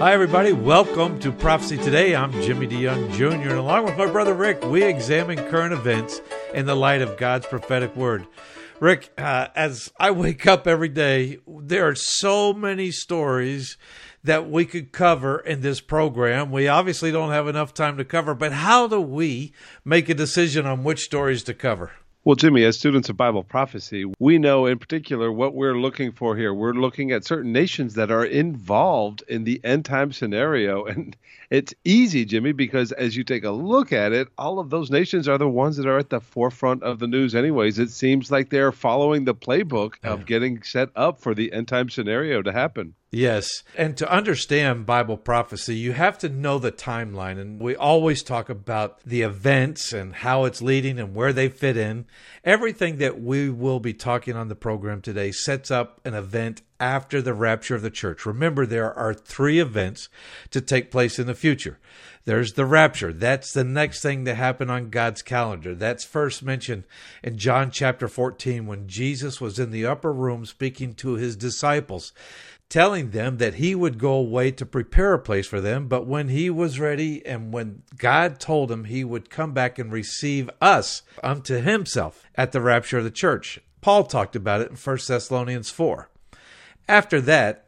Hi, everybody. Welcome to Prophecy Today. I'm Jimmy DeYoung Jr., and along with my brother Rick, we examine current events in the light of God's prophetic word. Rick, uh, as I wake up every day, there are so many stories that we could cover in this program. We obviously don't have enough time to cover, but how do we make a decision on which stories to cover? Well, Jimmy, as students of Bible prophecy, we know in particular what we're looking for here. We're looking at certain nations that are involved in the end time scenario. And it's easy, Jimmy, because as you take a look at it, all of those nations are the ones that are at the forefront of the news, anyways. It seems like they're following the playbook of getting set up for the end time scenario to happen. Yes. And to understand Bible prophecy, you have to know the timeline. And we always talk about the events and how it's leading and where they fit in. Everything that we will be talking on the program today sets up an event after the rapture of the church. Remember, there are three events to take place in the future. There's the rapture. That's the next thing to happen on God's calendar. That's first mentioned in John chapter 14 when Jesus was in the upper room speaking to his disciples telling them that he would go away to prepare a place for them, but when he was ready and when God told him he would come back and receive us unto himself at the rapture of the church. Paul talked about it in 1 Thessalonians 4. After that,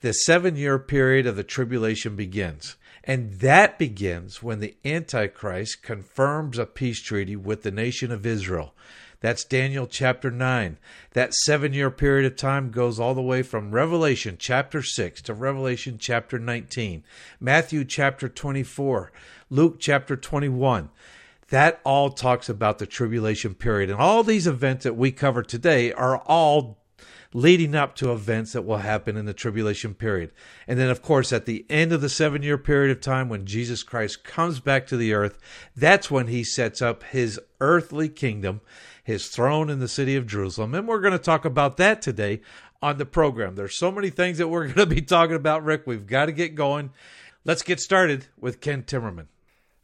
the seven year period of the tribulation begins. And that begins when the Antichrist confirms a peace treaty with the nation of Israel. That's Daniel chapter 9. That seven year period of time goes all the way from Revelation chapter 6 to Revelation chapter 19, Matthew chapter 24, Luke chapter 21. That all talks about the tribulation period. And all these events that we cover today are all leading up to events that will happen in the tribulation period. And then, of course, at the end of the seven year period of time when Jesus Christ comes back to the earth, that's when he sets up his earthly kingdom, his throne in the city of Jerusalem. And we're going to talk about that today on the program. There's so many things that we're going to be talking about, Rick. We've got to get going. Let's get started with Ken Timmerman.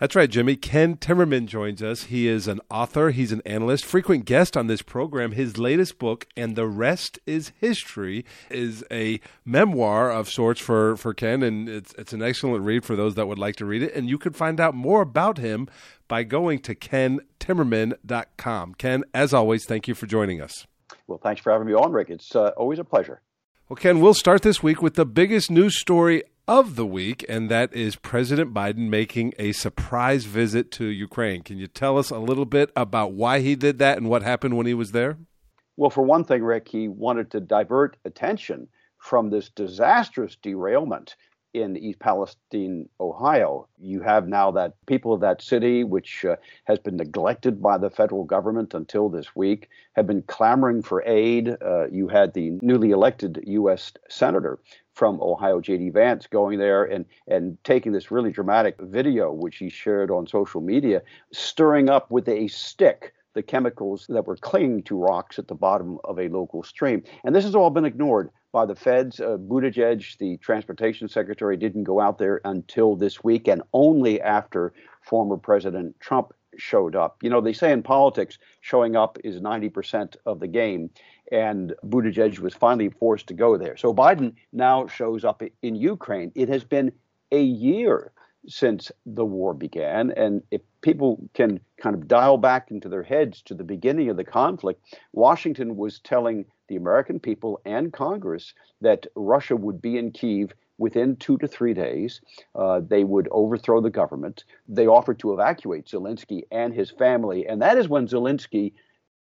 That's right, Jimmy. Ken Timmerman joins us. He is an author, he's an analyst, frequent guest on this program. His latest book, And the Rest is History, is a memoir of sorts for, for Ken, and it's, it's an excellent read for those that would like to read it. And you can find out more about him by going to kentimmerman.com. Ken, as always, thank you for joining us. Well, thanks for having me on, Rick. It's uh, always a pleasure. Well, Ken, we'll start this week with the biggest news story of the week, and that is President Biden making a surprise visit to Ukraine. Can you tell us a little bit about why he did that and what happened when he was there? Well, for one thing, Rick, he wanted to divert attention from this disastrous derailment in East Palestine, Ohio. You have now that people of that city, which uh, has been neglected by the federal government until this week, have been clamoring for aid. Uh, you had the newly elected U.S. Senator from Ohio, J.D. Vance, going there and, and taking this really dramatic video, which he shared on social media, stirring up with a stick the chemicals that were clinging to rocks at the bottom of a local stream. And this has all been ignored by the feds. Uh, Buttigieg, the transportation secretary, didn't go out there until this week and only after former President Trump showed up. You know, they say in politics, showing up is 90% of the game. And Buttigieg was finally forced to go there. So Biden now shows up in Ukraine. It has been a year since the war began. And if people can kind of dial back into their heads to the beginning of the conflict, Washington was telling the American people and Congress that Russia would be in Kiev within two to three days. Uh, they would overthrow the government. They offered to evacuate Zelensky and his family. And that is when Zelensky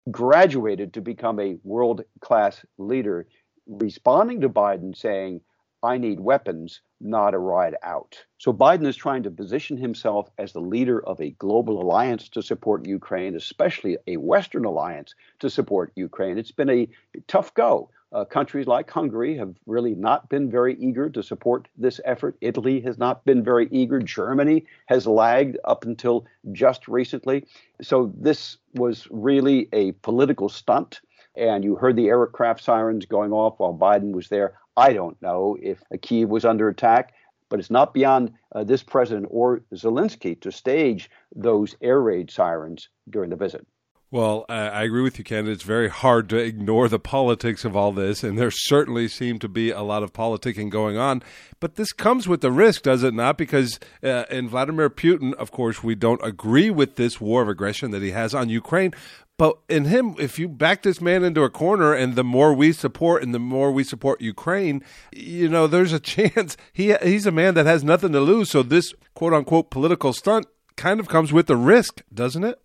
graduated to become a world class leader, responding to Biden saying, I need weapons, not a ride out. So Biden is trying to position himself as the leader of a global alliance to support Ukraine, especially a Western alliance to support Ukraine. It's been a tough go. Uh, countries like Hungary have really not been very eager to support this effort. Italy has not been very eager. Germany has lagged up until just recently. So this was really a political stunt. And you heard the aircraft sirens going off while Biden was there. I don't know if Kiev was under attack, but it's not beyond uh, this president or Zelensky to stage those air raid sirens during the visit. Well, I agree with you, Ken. It's very hard to ignore the politics of all this, and there certainly seem to be a lot of politicking going on. But this comes with the risk, does it not? Because uh, in Vladimir Putin, of course, we don't agree with this war of aggression that he has on Ukraine. But in him, if you back this man into a corner, and the more we support, and the more we support Ukraine, you know, there's a chance he he's a man that has nothing to lose. So this quote unquote political stunt kind of comes with the risk, doesn't it?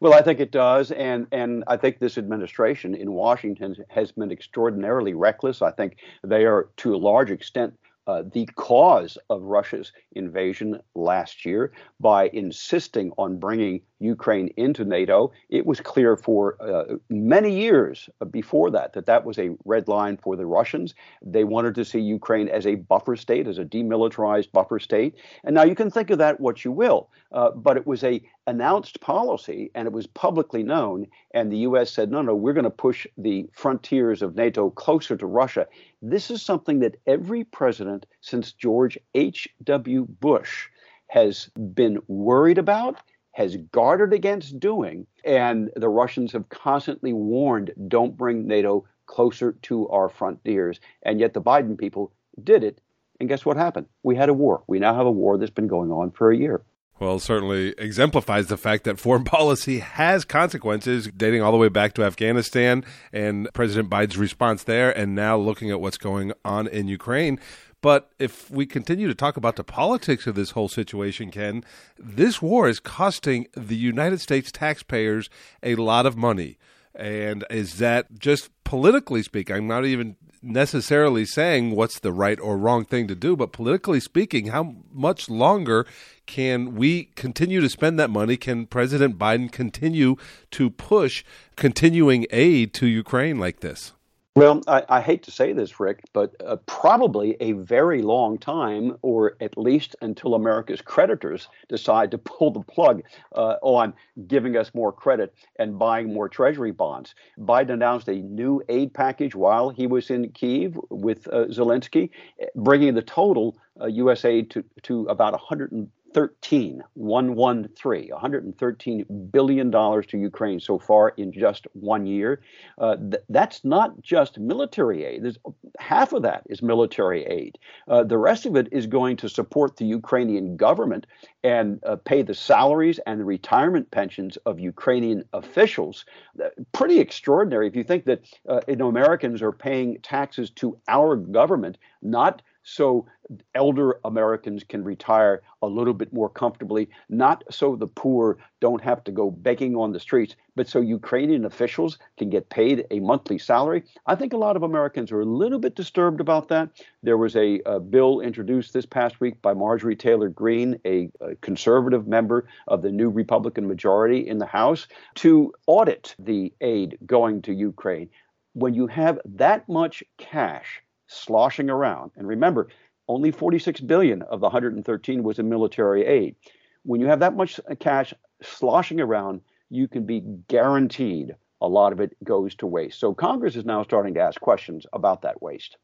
Well, I think it does, and and I think this administration in Washington has been extraordinarily reckless. I think they are, to a large extent, uh, the cause of Russia's invasion last year by insisting on bringing Ukraine into NATO. It was clear for uh, many years before that that that was a red line for the Russians. They wanted to see Ukraine as a buffer state, as a demilitarized buffer state. And now you can think of that what you will, uh, but it was a announced policy and it was publicly known. And the U.S. said, no, no, we're going to push the frontiers of NATO closer to Russia. This is something that every president since George H.W. Bush has been worried about has guarded against doing. And the Russians have constantly warned don't bring NATO closer to our frontiers. And yet the Biden people did it. And guess what happened? We had a war. We now have a war that's been going on for a year. Well, certainly exemplifies the fact that foreign policy has consequences dating all the way back to Afghanistan and President Biden's response there, and now looking at what's going on in Ukraine. But if we continue to talk about the politics of this whole situation, Ken, this war is costing the United States taxpayers a lot of money. And is that just politically speaking? I'm not even necessarily saying what's the right or wrong thing to do, but politically speaking, how much longer can we continue to spend that money? Can President Biden continue to push continuing aid to Ukraine like this? Well, I, I, hate to say this, Rick, but uh, probably a very long time, or at least until America's creditors decide to pull the plug uh, on giving us more credit and buying more Treasury bonds. Biden announced a new aid package while he was in Kiev with uh, Zelensky, bringing the total U.S. Uh, aid to, to about 100. 13, 113, 113 billion dollars to Ukraine so far in just one year. Uh, th- that's not just military aid. There's, half of that is military aid. Uh, the rest of it is going to support the Ukrainian government and uh, pay the salaries and the retirement pensions of Ukrainian officials. Uh, pretty extraordinary if you think that uh, you know Americans are paying taxes to our government, not so elder Americans can retire a little bit more comfortably, not so the poor don't have to go begging on the streets, but so Ukrainian officials can get paid a monthly salary. I think a lot of Americans are a little bit disturbed about that. There was a, a bill introduced this past week by Marjorie Taylor Greene, a, a conservative member of the new Republican majority in the House, to audit the aid going to Ukraine. When you have that much cash, sloshing around. And remember, only 46 billion of the 113 was in military aid. When you have that much cash sloshing around, you can be guaranteed a lot of it goes to waste. So Congress is now starting to ask questions about that waste.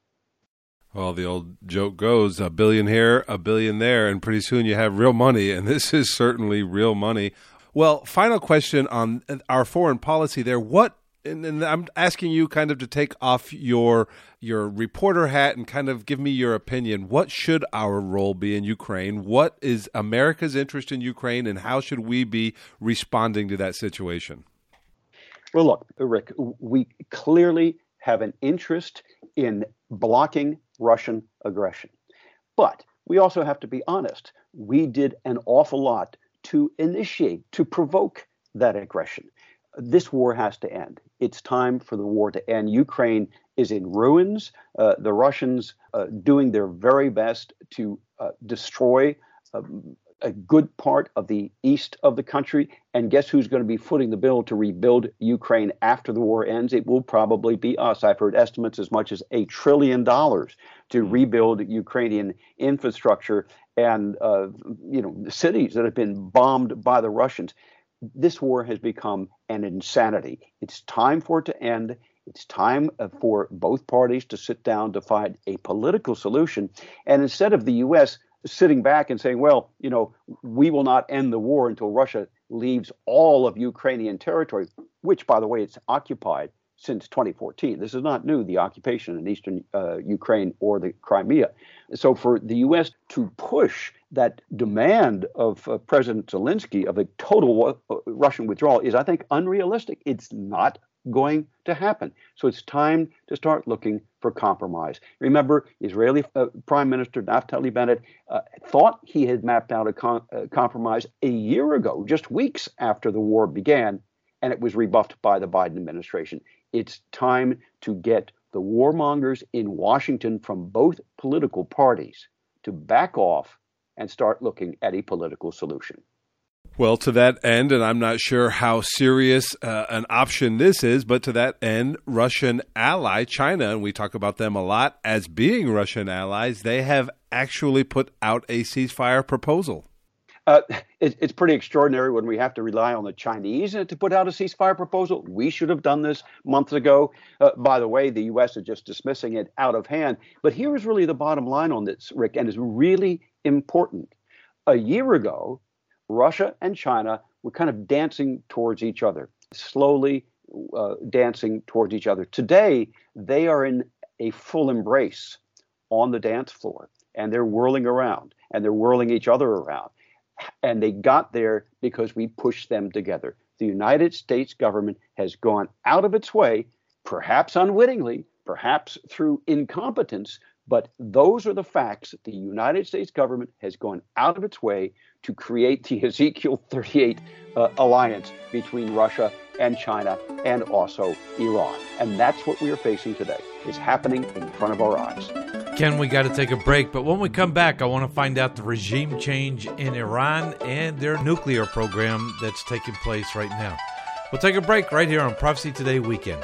Well, the old joke goes a billion here, a billion there, and pretty soon you have real money, and this is certainly real money. Well, final question on our foreign policy there. What and, and, I'm asking you kind of to take off your your reporter hat and kind of give me your opinion. What should our role be in Ukraine? What is America's interest in Ukraine, and how should we be responding to that situation? Well, look, Rick, we clearly have an interest in blocking Russian aggression, but we also have to be honest. We did an awful lot to initiate, to provoke that aggression this war has to end. It's time for the war to end. Ukraine is in ruins. Uh, the Russians uh, doing their very best to uh, destroy um, a good part of the east of the country. And guess who's going to be footing the bill to rebuild Ukraine after the war ends? It will probably be us. I've heard estimates as much as a trillion dollars to hmm. rebuild Ukrainian infrastructure and uh, you know cities that have been bombed by the Russians this war has become an insanity. It's time for it to end. It's time uh, for both parties to sit down to find a political solution. And instead of the U.S. sitting back and saying, well, you know, we will not end the war until Russia leaves all of Ukrainian territory, which, by the way, it's occupied since 2014. This is not new, the occupation in eastern uh, Ukraine or the Crimea. So, for the U.S. to push that demand of uh, President Zelensky of a total uh, Russian withdrawal is, I think, unrealistic. It's not going to happen. So it's time to start looking for compromise. Remember, Israeli uh, Prime Minister Naftali Bennett uh, thought he had mapped out a, con- compromise a year ago, just weeks after the war began, and it was rebuffed by the Biden administration. It's time to get the warmongers in Washington from both political parties to back off and start looking at a political solution. Well, to that end, and I'm not sure how serious uh, an option this is, but to that end, Russian ally China, and we talk about them a lot as being Russian allies, they have actually put out a ceasefire proposal. Uh, it, it's pretty extraordinary when we have to rely on the Chinese to put out a ceasefire proposal. We should have done this months ago. Uh, by the way, the U.S. is just dismissing it out of hand. But here is really the bottom line on this, Rick, and is really important. A year ago, Russia and China were kind of dancing towards each other, slowly uh, dancing towards each other. Today, they are in a full embrace on the dance floor, and they're whirling around, and they're whirling each other around. And they got there because we pushed them together. The United States government has gone out of its way, perhaps unwittingly, perhaps through incompetence, but those are the facts. The United States government has gone out of its way to create the Ezekiel 38 uh, alliance between Russia and China and also Iran. And that's what we are facing today. It's happening in front of our eyes. Ken, we got to take a break, but when we come back, I want to find out the regime change in Iran and their nuclear program that's taking place right now. We'll take a break right here on Prophecy Today Weekend.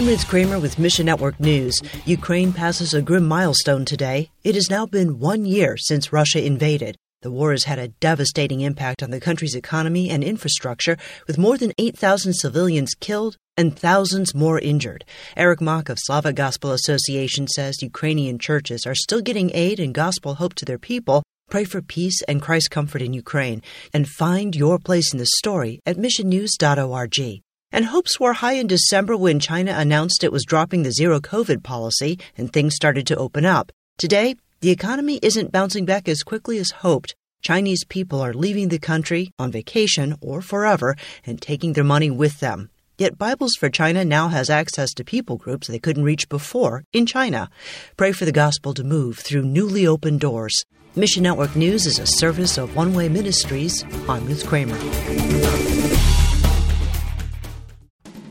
I'm Liz Kramer with Mission Network News. Ukraine passes a grim milestone today. It has now been one year since Russia invaded. The war has had a devastating impact on the country's economy and infrastructure, with more than 8,000 civilians killed and thousands more injured. Eric Mock of Slavic Gospel Association says Ukrainian churches are still getting aid and gospel hope to their people. Pray for peace and Christ's comfort in Ukraine, and find your place in the story at missionnews.org. And hopes were high in December when China announced it was dropping the zero COVID policy and things started to open up. Today, the economy isn't bouncing back as quickly as hoped. Chinese people are leaving the country on vacation or forever and taking their money with them. Yet Bibles for China now has access to people groups they couldn't reach before in China. Pray for the gospel to move through newly opened doors. Mission Network News is a service of One Way Ministries. I'm Liz Kramer.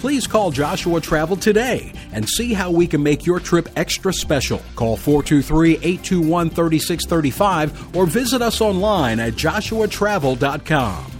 please call Joshua Travel today and see how we can make your trip extra special. Call 423 821 3635 or visit us online at joshuatravel.com.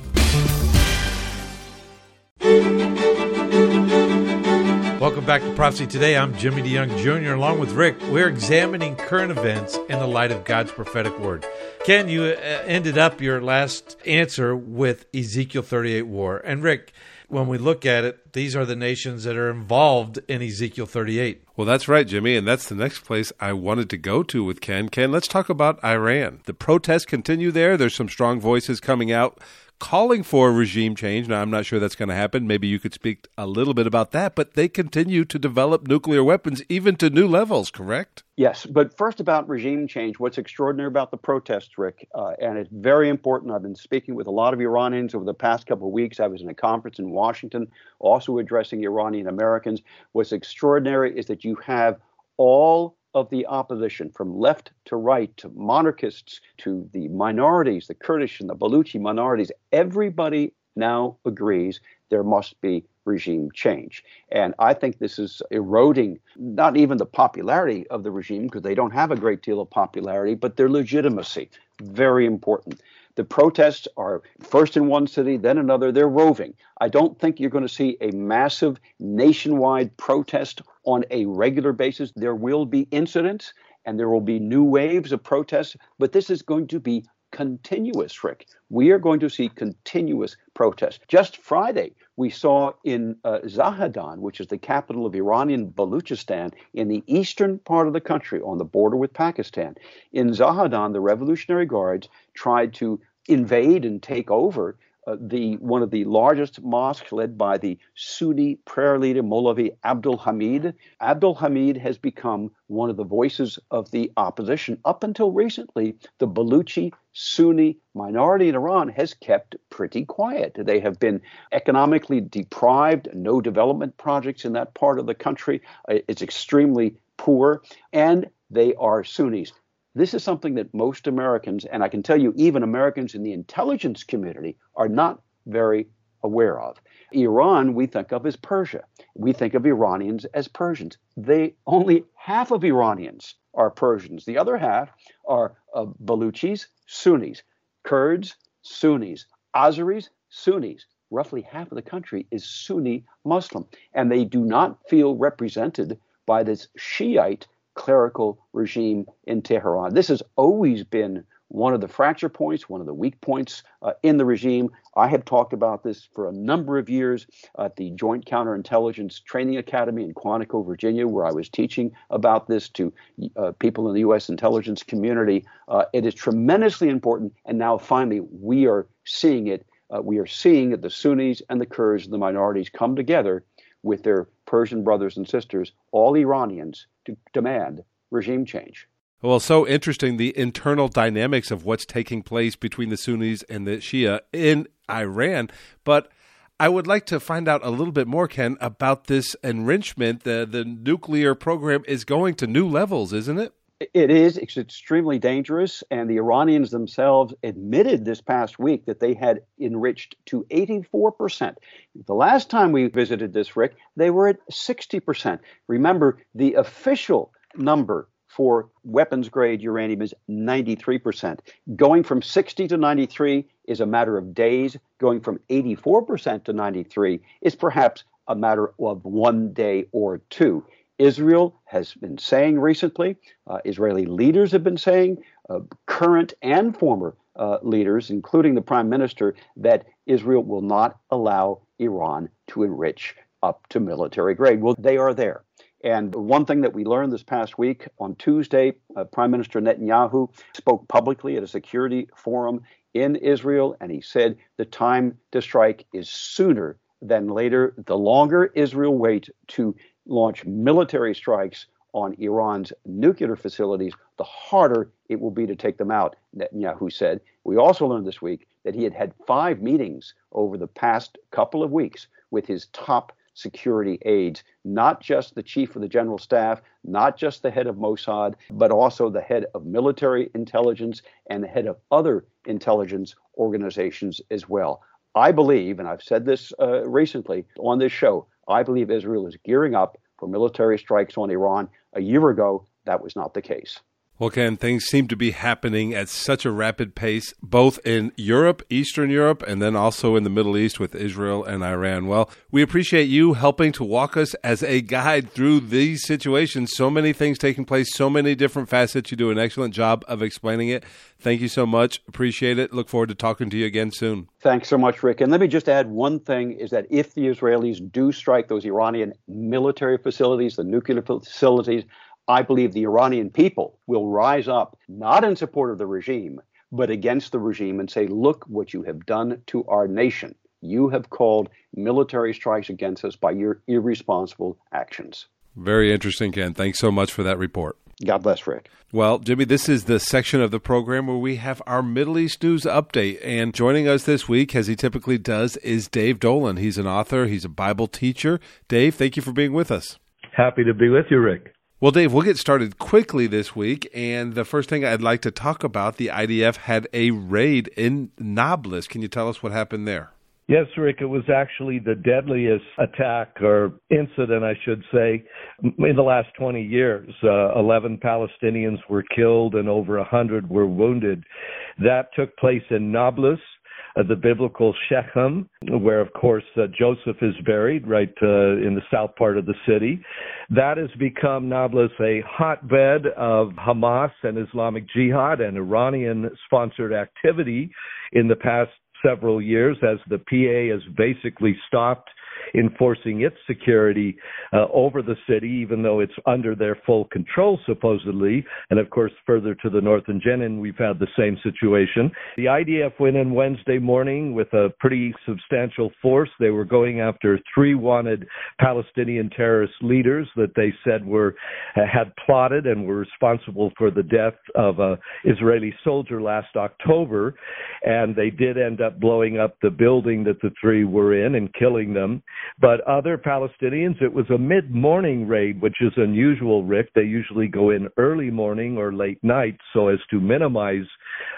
Welcome back to Prophecy Today. I'm Jimmy DeYoung Jr. along with Rick. We're examining current events in the light of God's prophetic word. Ken, you uh, ended up your last answer with Ezekiel 38 war. And Rick, when we look at it, these are the nations that are involved in Ezekiel 38. Well, that's right, Jimmy, and that's the next place I wanted to go to with Ken. Ken, let's talk about Iran. The protests continue there. There's some strong voices coming out calling for regime change. Now, I'm not sure that's going to happen. Maybe you could speak a little bit about that, but they continue to develop nuclear weapons even to new levels, correct? Yes, but first about regime change, what's extraordinary about the protests, Rick, uh, and it's very important. I've been speaking with a lot of Iranians over the past couple of weeks. I was in a conference in Washington, also addressing Iranian Americans. What's extraordinary is that you have all of the opposition, from left to right, to monarchists, to the minorities, the Kurdish and the Baluchi minorities, everybody now agrees there must be regime change. And I think this is eroding not even the popularity of the regime, because they don't have a great deal of popularity, but their legitimacy. Very important. The protests are first in one city, then another. They're roving. I don't think you're going to see a massive nationwide protest on a regular basis. There will be incidents and there will be new waves of protests, but this is going to be continuous, Rick. We are going to see continuous protests. Just Friday, we saw in uh, Zahedan, which is the capital of Iranian Baluchistan, in the eastern part of the country on the border with Pakistan. In Zahedan, the Revolutionary Guards tried to invade and take over uh, the one of the largest mosques led by the Sunni prayer leader Molavi Abdul Hamid. Abdul Hamid has become one of the voices of the opposition. Up until recently, the Baluchi Sunni minority in Iran has kept pretty quiet. They have been economically deprived, no development projects in that part of the country. Uh, it's extremely poor, and they are Sunnis. This is something that most Americans, and I can tell you, even Americans in the intelligence community, are not very aware of. Iran, we think of as Persia. We think of Iranians as Persians. They only half of Iranians are Persians. The other half are uh, Baluchis, Sunnis, Kurds, Sunnis, Azeris, Sunnis. Roughly half of the country is Sunni Muslim, and they do not feel represented by this Shiite clerical regime in Tehran. This has always been one of the fracture points, one of the weak points uh, in the regime. I have talked about this for a number of years at the Joint Counterintelligence Training Academy in Quantico, Virginia, where I was teaching about this to uh, people in the U.S. intelligence community. Uh, it is tremendously important, and now finally we are seeing it. Uh, we are seeing that the Sunnis and the Kurds and the minorities come together with their Persian brothers and sisters, all Iranians, to demand regime change. Well, so interesting the internal dynamics of what's taking place between the Sunnis and the Shia in Iran. But I would like to find out a little bit more, Ken, about this enrichment. The, the nuclear program is going to new levels, isn't it? It is. It's extremely dangerous. And the Iranians themselves admitted this past week that they had enriched to 84%. The last time we visited this, Rick, they were at 60%. Remember, the official number for weapons grade uranium is 93%. Going from 60 to 93 is a matter of days. Going from 84% to 93 is perhaps a matter of one day or two. Israel has been saying recently, uh, Israeli leaders have been saying, uh, current and former uh, leaders, including the prime minister, that Israel will not allow Iran to enrich up to military grade. Well, they are there. And one thing that we learned this past week on Tuesday, uh, Prime Minister Netanyahu spoke publicly at a security forum in Israel, and he said the time to strike is sooner than later. The longer Israel waits to launch military strikes on Iran's nuclear facilities, the harder it will be to take them out, Netanyahu said. We also learned this week that he had had five meetings over the past couple of weeks with his top security aides, not just the chief of the general staff, not just the head of Mossad, but also the head of military intelligence and the head of other intelligence organizations as well. I believe, and I've said this uh, recently on this show, I believe Israel is gearing up for military strikes on Iran. A year ago, that was not the case. Well, Ken, things seem to be happening at such a rapid pace, both in Europe, Eastern Europe, and then also in the Middle East with Israel and Iran. Well, we appreciate you helping to walk us as a guide through these situations. So many things taking place, so many different facets. You do an excellent job of explaining it. Thank you so much. Appreciate it. Look forward to talking to you again soon. Thanks so much, Rick. And let me just add one thing is that if the Israelis do strike those Iranian military facilities, the nuclear facilities, I believe the Iranian people will rise up, not in support of the regime, but against the regime and say, look what you have done to our nation. You have called military strikes against us by your irresponsible actions. Very interesting, Ken. Thanks so much for that report. God bless, Rick. Well, Jimmy, this is the section of the program where we have our Middle East news update. And joining us this week, as he typically does, is Dave Dolan. He's an author, he's a Bible teacher. Dave, thank you for being with us. Happy to be with you, Rick. Well, Dave, we'll get started quickly this week. And the first thing I'd like to talk about the IDF had a raid in Nablus. Can you tell us what happened there? Yes, Rick, it was actually the deadliest attack or incident, I should say, in the last 20 years. Uh, 11 Palestinians were killed and over 100 were wounded. That took place in Nablus, the biblical Shechem, where, of course, uh, Joseph is buried right uh, in the south part of the city. That has become Nablus a hotbed of Hamas and Islamic Jihad and Iranian sponsored activity in the past several years as the PA has basically stopped enforcing its security uh, over the city, even though it's under their full control, supposedly. And of course, further to the north in Jenin, we've had the same situation. The IDF went in Wednesday morning with a pretty substantial force. They were going after three wanted Palestinian terrorist leaders that they said were uh, had plotted and were responsible for the death of a Israeli soldier last October. And they did end up blowing up the building that the three were in and killing them. But other Palestinians, it was a mid morning raid, which is unusual, Rick. They usually go in early morning or late night so as to minimize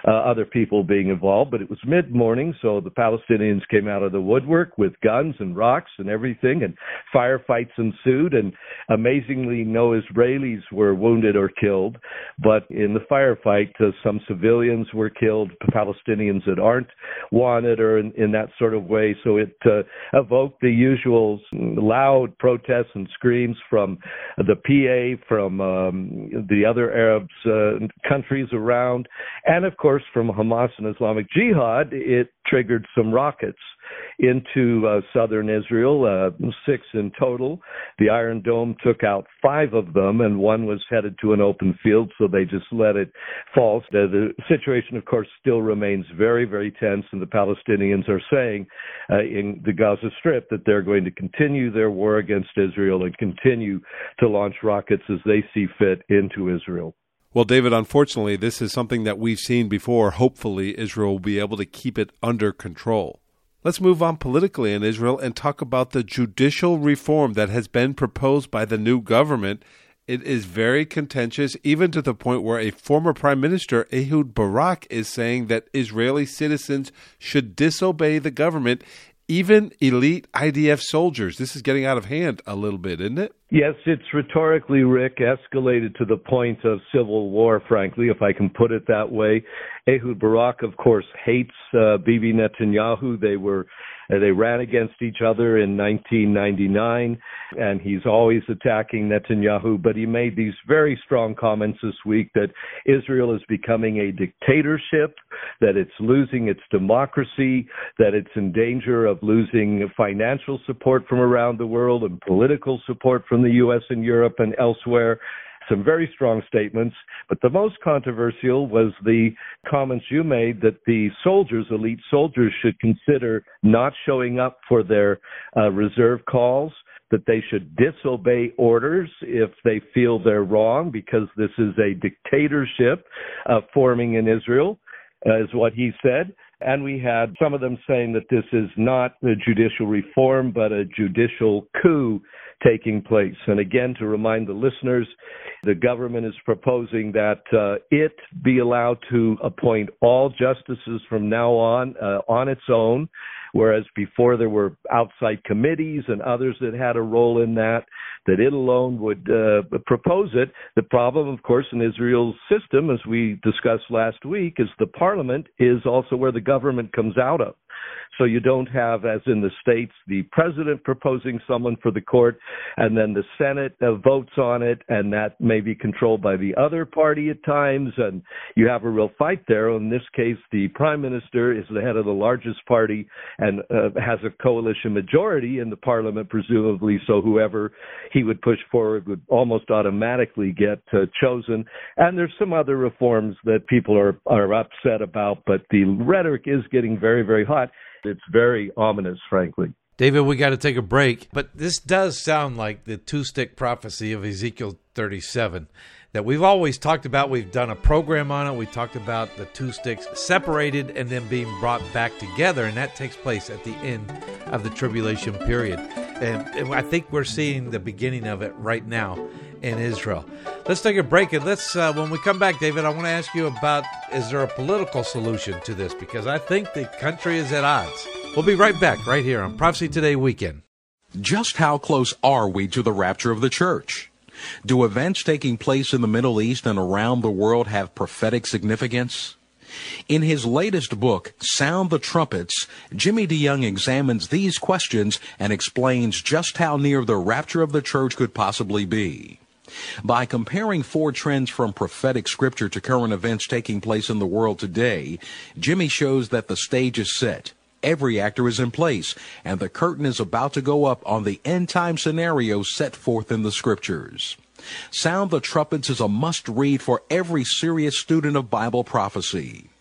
uh, other people being involved. But it was mid morning, so the Palestinians came out of the woodwork with guns and rocks and everything, and firefights ensued. And amazingly, no Israelis were wounded or killed. But in the firefight, uh, some civilians were killed, Palestinians that aren't wanted or in, in that sort of way. So it uh, evoked the usual loud protests and screams from the PA, from um, the other Arab uh, countries around, and of course from Hamas and Islamic Jihad, it triggered some rockets into uh, southern Israel, uh, six in total. The Iron Dome took out five of them, and one was headed to an open field, so they just let it fall. The, the situation, of course, still remains very, very tense, and the Palestinians are saying uh, in the Gaza Strip that they're going to continue their war against Israel and continue to launch rockets as they see fit into Israel. Well, David, unfortunately, this is something that we've seen before. Hopefully, Israel will be able to keep it under control. Let's move on politically in Israel and talk about the judicial reform that has been proposed by the new government. It is very contentious, even to the point where a former prime minister, Ehud Barak, is saying that Israeli citizens should disobey the government, even elite IDF soldiers. This is getting out of hand a little bit, isn't it? Yes, it's rhetorically, Rick, escalated to the point of civil war, frankly, if I can put it that way. Ehud Barak, of course, hates uh, Bibi Netanyahu. They were Uh, they ran against each other in 1999, and he's always attacking Netanyahu. But he made these very strong comments this week that Israel is becoming a dictatorship, that it's losing its democracy, that it's in danger of losing financial support from around the world and political support from the U.S. and Europe and elsewhere some very strong statements, but the most controversial was the comments you made that the soldiers, elite soldiers, should consider not showing up for their uh, reserve calls, that they should disobey orders if they feel they're wrong because this is a dictatorship uh, forming in Israel, uh, is what he said. And we had some of them saying that this is not a judicial reform, but a judicial coup taking place. And again, to remind the listeners, the government is proposing that uh, it be allowed to appoint all justices from now on uh, on its own, whereas before there were outside committees and others that had a role in that, that it alone would uh, propose it. The problem, of course, in Israel's system, as we discussed last week, is the parliament is also where the government comes out of. So you don't have, as in the states, the president proposing someone for the court, and then the Senate uh, votes on it, and that may be controlled by the other party at times, and you have a real fight there. In this case, the prime minister is the head of the largest party and uh, has a coalition majority in the parliament, presumably. So whoever he would push forward would almost automatically get uh, chosen. And there's some other reforms that people are are upset about, but the rhetoric is getting very, very hot. It's very ominous, frankly. David, we got to take a break, but this does sound like the two stick prophecy of Ezekiel 37 that we've always talked about. We've done a program on it. We talked about the two sticks separated and then being brought back together, and that takes place at the end of the tribulation period. And I think we're seeing the beginning of it right now. in Israel. Let's take a break and let's, uh, when we come back, David, I want to ask you about is there a political solution to this? Because I think the country is at odds. We'll be right back right here on Prophecy Today Weekend. Just how close are we to the rapture of the church? Do events taking place in the Middle East and around the world have prophetic significance? In his latest book, Sound the Trumpets, Jimmy DeYoung examines these questions and explains just how near the rapture of the church could possibly be. By comparing four trends from prophetic scripture to current events taking place in the world today, Jimmy shows that the stage is set. Every actor is in place, and the curtain is about to go up on the end time scenario set forth in the scriptures. Sound the Trumpets is a must read for every serious student of Bible prophecy.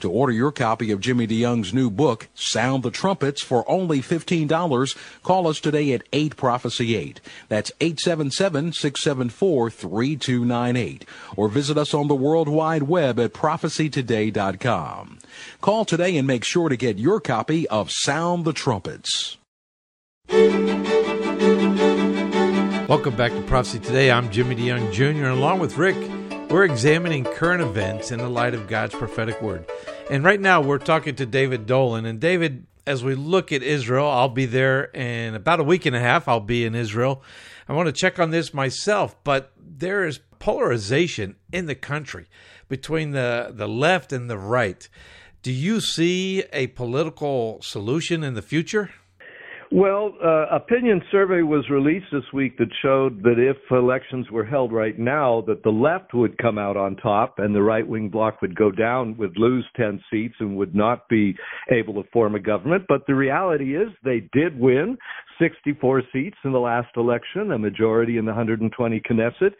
To order your copy of Jimmy DeYoung's new book, Sound the Trumpets, for only $15, call us today at 8 Prophecy 8. That's 877 674 3298. Or visit us on the World Wide Web at prophecytoday.com. Call today and make sure to get your copy of Sound the Trumpets. Welcome back to Prophecy Today. I'm Jimmy DeYoung Jr. along with Rick. We're examining current events in the light of God's prophetic word. And right now we're talking to David Dolan. And David, as we look at Israel, I'll be there in about a week and a half. I'll be in Israel. I want to check on this myself, but there is polarization in the country between the, the left and the right. Do you see a political solution in the future? Well, uh, opinion survey was released this week that showed that if elections were held right now, that the left would come out on top and the right wing bloc would go down, would lose 10 seats and would not be able to form a government. But the reality is they did win 64 seats in the last election, a majority in the 120 Knesset,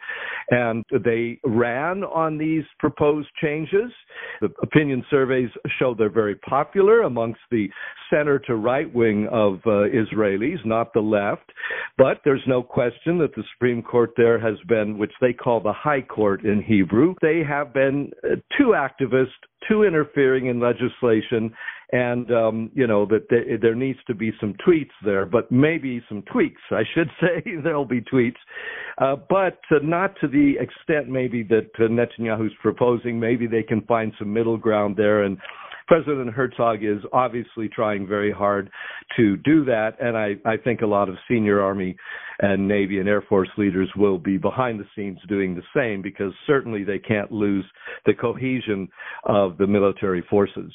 and they ran on these proposed changes. The opinion surveys show they're very popular amongst the center to right wing of uh, Israelis, not the left. But there's no question that the Supreme Court there has been, which they call the High Court in Hebrew, they have been uh, too activist, too interfering in legislation, and um, you know that there, there needs to be some tweets there, but maybe some tweaks. I should say there'll be tweets, uh, but uh, not to the extent maybe that uh, Netanyahu's proposing. Maybe they can find some middle ground there, and President Herzog is obviously trying very hard to do that, and I, I think a lot of senior Army and Navy and Air Force leaders will be behind the scenes doing the same because certainly they can't lose the cohesion of the military forces.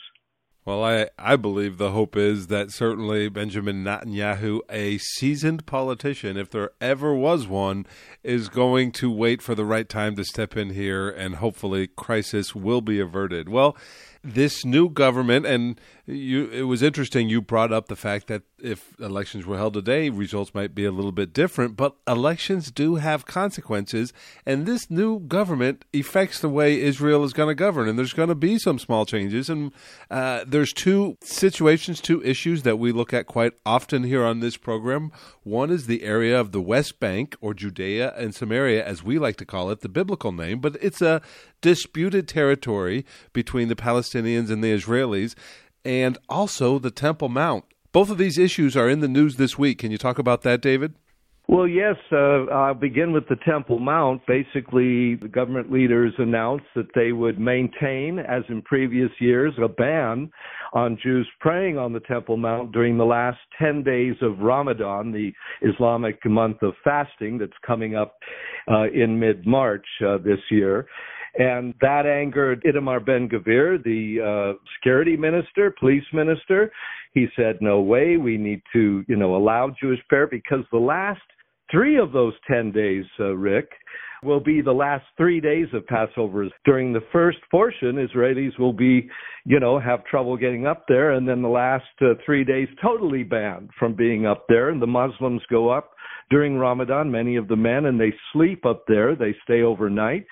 Well, I, I believe the hope is that certainly Benjamin Netanyahu, a seasoned politician, if there ever was one, is going to wait for the right time to step in here and hopefully crisis will be averted. Well, this new government, and you, it was interesting you brought up the fact that if elections were held today, results might be a little bit different, but elections do have consequences, and this new government affects the way Israel is going to govern, and there's going to be some small changes. And uh, there's two situations, two issues that we look at quite often here on this program. One is the area of the West Bank, or Judea and Samaria, as we like to call it, the biblical name, but it's a disputed territory between the Palestinians and the Israelis, and also the Temple Mount. Both of these issues are in the news this week. Can you talk about that, David? Well, yes. Uh, I'll begin with the Temple Mount. Basically, the government leaders announced that they would maintain, as in previous years, a ban on Jews praying on the Temple Mount during the last 10 days of Ramadan, the Islamic month of fasting that's coming up uh, in mid March uh, this year. And that angered Itamar Ben Gvir, the uh, security minister, police minister. He said, no way, we need to, you know, allow Jewish prayer because the last three of those 10 days, uh, Rick, will be the last three days of Passover. During the first portion, Israelis will be, you know, have trouble getting up there, and then the last uh, three days totally banned from being up there, and the Muslims go up during Ramadan, many of the men, and they sleep up there. They stay overnight.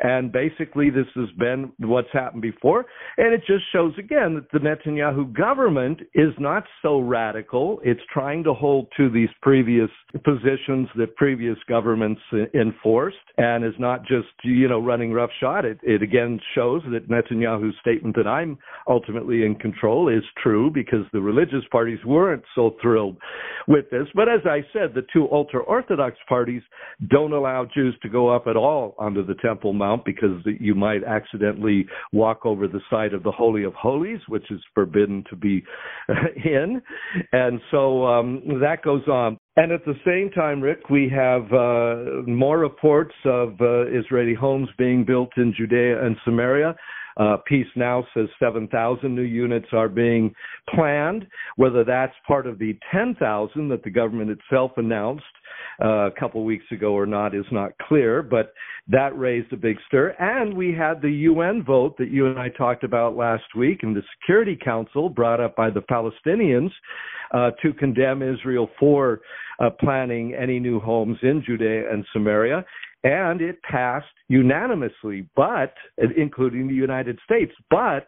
And basically, this has been what's happened before. And it just shows again that the Netanyahu government is not so radical. It's trying to hold to these previous positions that previous governments enforced and is not just, you know, running roughshod. It, it again shows that Netanyahu's statement that I'm ultimately in control is true because the religious parties weren't so thrilled with this. But as I said, the two ultra Orthodox parties don't allow Jews to go up at all onto the Temple Mount because you might accidentally walk over the side of the Holy of Holies, which is forbidden to be in. And so um, that goes on. And at the same time, Rick, we have uh, more reports of uh, Israeli homes being built in Judea and Samaria. Uh, Peace Now says 7,000 new units are being planned. Whether that's part of the 10,000 that the government itself announced uh, a couple weeks ago or not is not clear, but that raised a big stir. And we had the UN vote that you and I talked about last week, and the Security Council brought up by the Palestinians uh, to condemn Israel for uh, planning any new homes in Judea and Samaria and it passed unanimously, but including the United States. But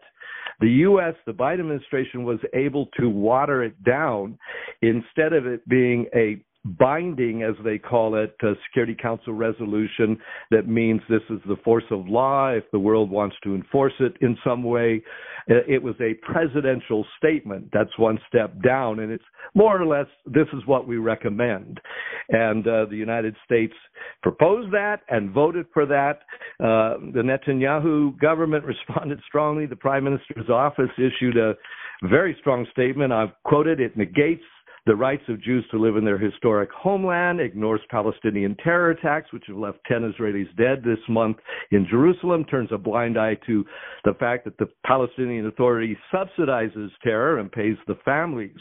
the U.S., the Biden administration was able to water it down instead of it being a binding, as they call it, a Security Council resolution that means this is the force of law if the world wants to enforce it in some way. It was a presidential statement. That's one step down, and it's more or less this is what we recommend. And uh, the United States proposed that and voted for that. Uh, the Netanyahu government responded strongly. The Prime Minister's office issued a very strong statement. I've quoted it negates the rights of Jews to live in their historic homeland, ignores Palestinian terror attacks, which have left 10 Israelis dead this month in Jerusalem, turns a blind eye to the fact that the Palestinian Authority subsidizes terror and pays the families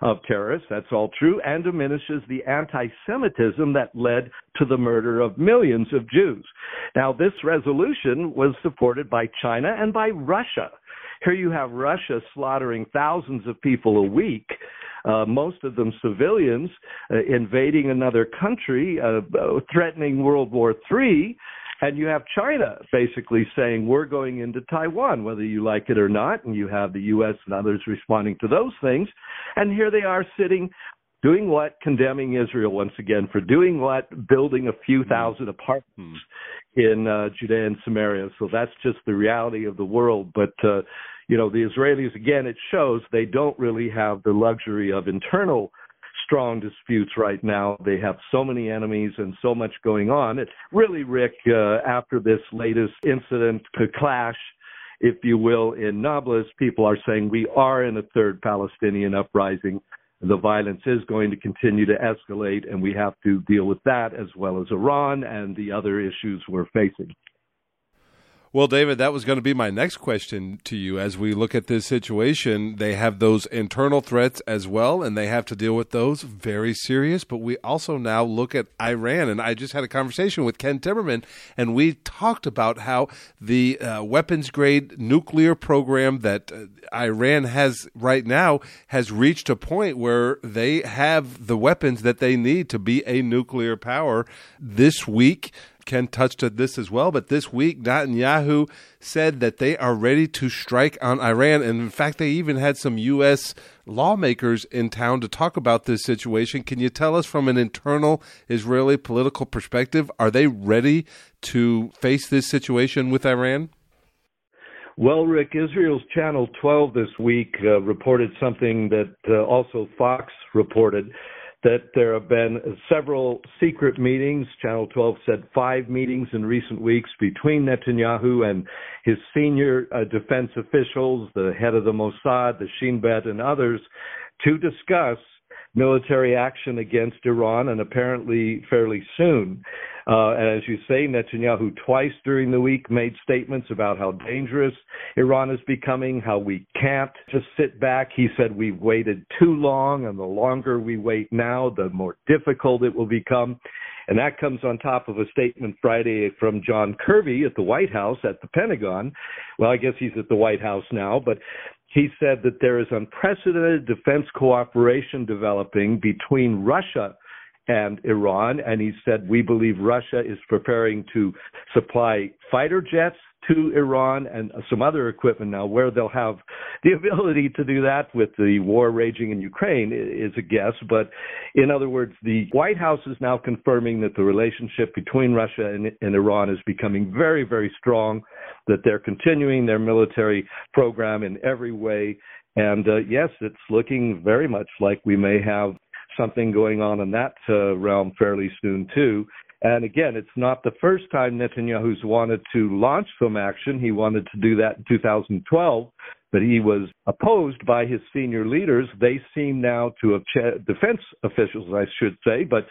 of terrorists. That's all true, and diminishes the anti Semitism that led to the murder of millions of Jews. Now, this resolution was supported by China and by Russia. Here you have Russia slaughtering thousands of people a week uh, most of them civilians, uh, invading another country, uh, threatening World War III. And you have China basically saying, we're going into Taiwan, whether you like it or not. And you have the U.S. and others responding to those things. And here they are sitting doing what? Condemning Israel once again for doing what? Building a few hmm. thousand apartments in uh, Judea and Samaria. So that's just the reality of the world. But uh, you know, the Israelis, again, it shows they don't really have the luxury of internal strong disputes right now. They have so many enemies and so much going on. It really, Rick, uh, after this latest incident, clash, if you will, in Nablus, people are saying we are in a third Palestinian uprising. The violence is going to continue to escalate, and we have to deal with that as well as Iran and the other issues we're facing. Well, David, that was going to be my next question to you. As we look at this situation, they have those internal threats as well, and they have to deal with those very serious. But we also now look at Iran, and I just had a conversation with Ken Timmerman, and we talked about how the uh, weapons grade nuclear program that uh, Iran has right now has reached a point where they have the weapons that they need to be a nuclear power. This week, Ken touched on this as well, but this week Netanyahu said that they are ready to strike on Iran. And in fact, they even had some U.S. lawmakers in town to talk about this situation. Can you tell us from an internal Israeli political perspective, are they ready to face this situation with Iran? Well, Rick, Israel's Channel 12 this week uh, reported something that uh, also Fox reported that there have been several secret meetings. Channel 12 said five meetings in recent weeks between Netanyahu and his senior uh, defense officials, the head of the Mossad, the Shin Bet, and others, to discuss military action against Iran and apparently fairly soon. Uh, and as you say, Netanyahu twice during the week made statements about how dangerous Iran is becoming, how we can't just sit back. He said we've waited too long, and the longer we wait now, the more difficult it will become. And that comes on top of a statement Friday from John Kirby at the White House at the Pentagon. Well, I guess he's at the White House now, but he said that there is unprecedented defense cooperation developing between Russia and Iran. And he said, We believe Russia is preparing to supply fighter jets to Iran and some other equipment now where they'll have the ability to do that with the war raging in Ukraine is a guess. But in other words, the White House is now confirming that the relationship between Russia and, and Iran is becoming very, very strong, that they're continuing their military program in every way. And uh, yes, it's looking very much like we may have something going on in that uh, realm fairly soon too. And again, it's not the first time Netanyahu's wanted to launch some action. He wanted to do that in 2012, but he was opposed by his senior leaders. They seem now to have ch- defense officials, I should say, but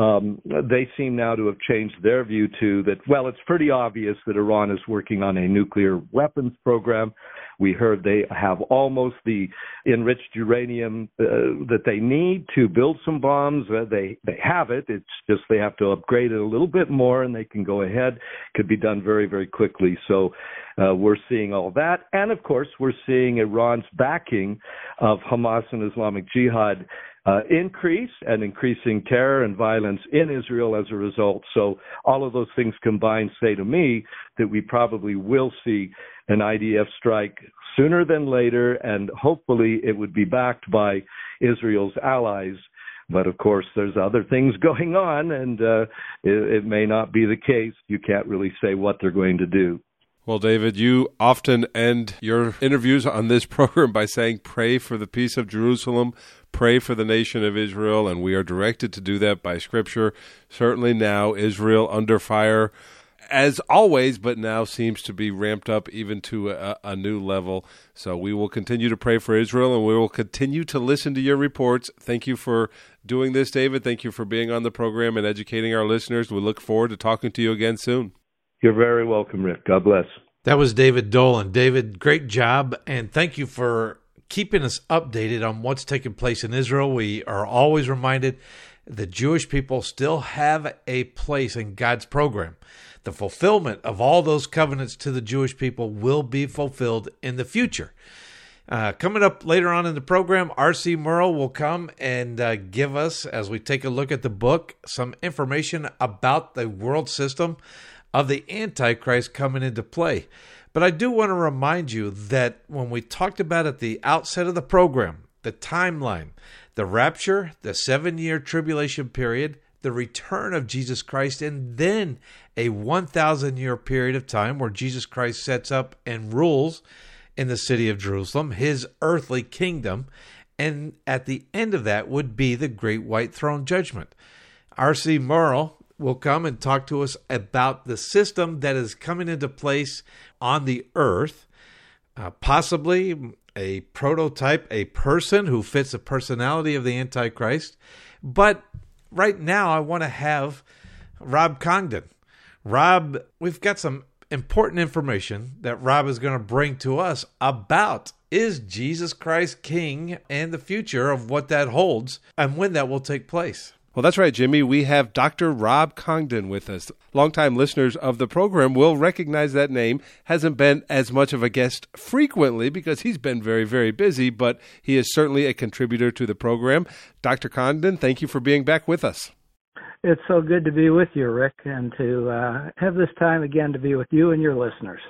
um, they seem now to have changed their view to that. Well, it's pretty obvious that Iran is working on a nuclear weapons program. We heard they have almost the enriched uranium uh, that they need to build some bombs. Uh, they they have it. It's just they have to upgrade it a little bit more, and they can go ahead. Could be done very very quickly. So uh, we're seeing all that, and of course we're seeing Iran's backing of Hamas and Islamic Jihad uh, increase and increasing terror and violence in Israel as a result. So all of those things combined say to me that we probably will see an IDF strike sooner than later, and hopefully it would be backed by Israel's allies. But of course, there's other things going on, and uh, it, it may not be the case. You can't really say what they're going to do. Well, David, you often end your interviews on this program by saying, Pray for the peace of Jerusalem, pray for the nation of Israel, and we are directed to do that by Scripture. Certainly now, Israel under fire as always, but now seems to be ramped up even to a, a, new level. So we will continue to pray for Israel and we will continue to listen to your reports. Thank you for doing this, David. Thank you for being on the program and educating our listeners. We look forward to talking to you again soon. You're very welcome, Rick. God bless. That was David Dolan. David, great job, and thank you for keeping us updated on what's taking place in Israel. We are always reminded the Jewish people still have a place in God's program. The fulfillment of all those covenants to the Jewish people will be fulfilled in the future. Uh, coming up later on in the program, R.C. Merle will come and uh, give us, as we take a look at the book, some information about the world system of the Antichrist coming into play. But I do want to remind you that when we talked about at the outset of the program, the timeline, the rapture, the seven year tribulation period, the return of Jesus Christ, and then a 1,000 year period of time where Jesus Christ sets up and rules in the city of Jerusalem, his earthly kingdom. And at the end of that would be the great white throne judgment. R.C. Merle will come and talk to us about the system that is coming into place on the earth, uh, possibly a prototype, a person who fits the personality of the Antichrist. But right now, I want to have Rob Congdon. Rob, we've got some important information that Rob is going to bring to us about is Jesus Christ King and the future of what that holds and when that will take place. Well, that's right, Jimmy. We have Dr. Rob Congdon with us. Longtime listeners of the program will recognize that name. Hasn't been as much of a guest frequently because he's been very, very busy, but he is certainly a contributor to the program. Dr. Congdon, thank you for being back with us. It's so good to be with you, Rick, and to uh, have this time again to be with you and your listeners.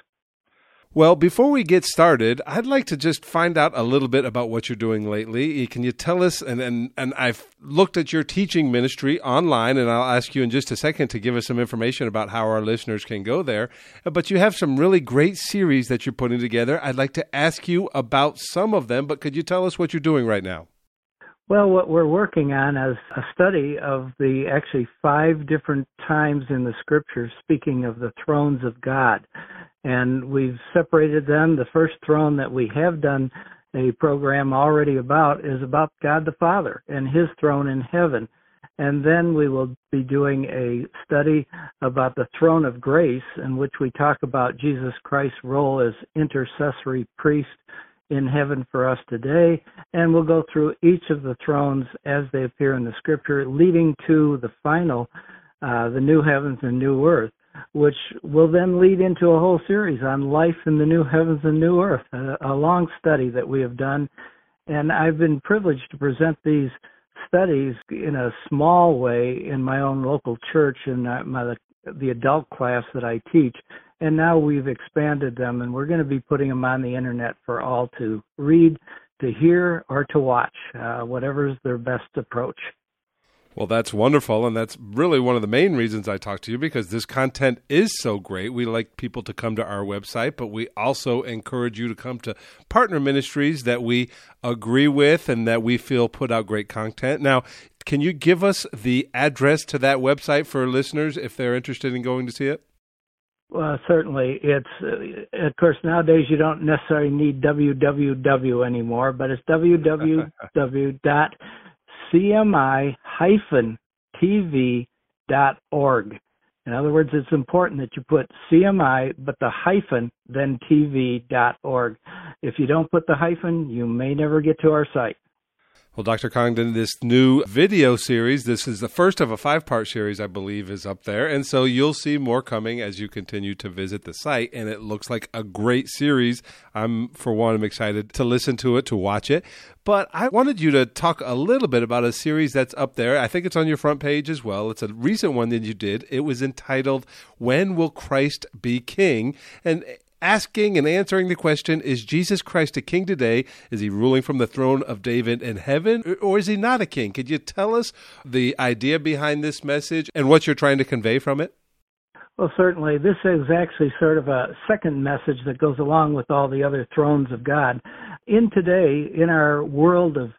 Well, before we get started, I'd like to just find out a little bit about what you're doing lately. Eh, can you tell us? And, and, and I've looked at your teaching ministry online, and I'll ask you in just a second to give us some information about how our listeners can go there. Uh, but you have some really great series that you're putting together. I'd like to ask you about some of them, but could you tell us what you're doing right now? Well, what we're working on is a study of the actually five different times in the scriptures speaking of the thrones of God. And we've separated them. The first throne that we have done a program already about is about God the Father and his throne in heaven. And then we will be doing a study about the throne of grace in which we talk about Jesus Christ's role as intercessory priest in heaven for us today, and we'll go through each of the thrones as they appear in the scripture, leading to the final, uh, the new heavens and new earth, which will then lead into a whole series on life in the new heavens and new earth, a, a long study that we have done. And I've been privileged to present these studies in a small way in my own local church and my the adult class that I teach and now we've expanded them and we're going to be putting them on the internet for all to read to hear or to watch uh, whatever's their best approach well, that's wonderful. And that's really one of the main reasons I talk to you because this content is so great. We like people to come to our website, but we also encourage you to come to partner ministries that we agree with and that we feel put out great content. Now, can you give us the address to that website for listeners if they're interested in going to see it? Well, certainly. It's uh, of course nowadays you don't necessarily need www anymore, but it's www cmi-tv.org. In other words, it's important that you put CMI, but the hyphen, then TV.org. If you don't put the hyphen, you may never get to our site. Well, Dr. Congdon, this new video series, this is the first of a five part series, I believe, is up there. And so you'll see more coming as you continue to visit the site. And it looks like a great series. I'm, for one, I'm excited to listen to it, to watch it. But I wanted you to talk a little bit about a series that's up there. I think it's on your front page as well. It's a recent one that you did. It was entitled, When Will Christ Be King? And asking and answering the question Is Jesus Christ a king today? Is he ruling from the throne of David in heaven, or is he not a king? Could you tell us the idea behind this message and what you're trying to convey from it? Well, certainly. This is actually sort of a second message that goes along with all the other thrones of God. In today, in our world of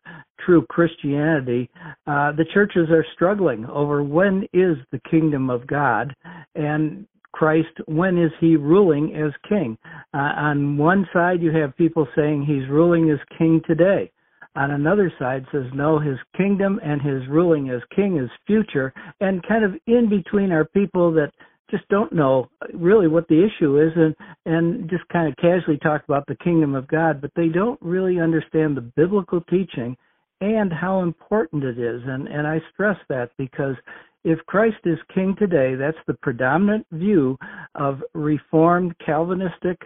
true Christianity, uh, the churches are struggling over when is the kingdom of God. And Christ, when is he ruling as king? Uh, on one side, you have people saying he's ruling as king today. On another side says no, his kingdom and his ruling as king is future. And kind of in between are people that just don't know really what the issue is and and just kind of casually talk about the kingdom of God, but they don't really understand the biblical teaching and how important it is. And and I stress that because if Christ is king today, that's the predominant view of Reformed Calvinistic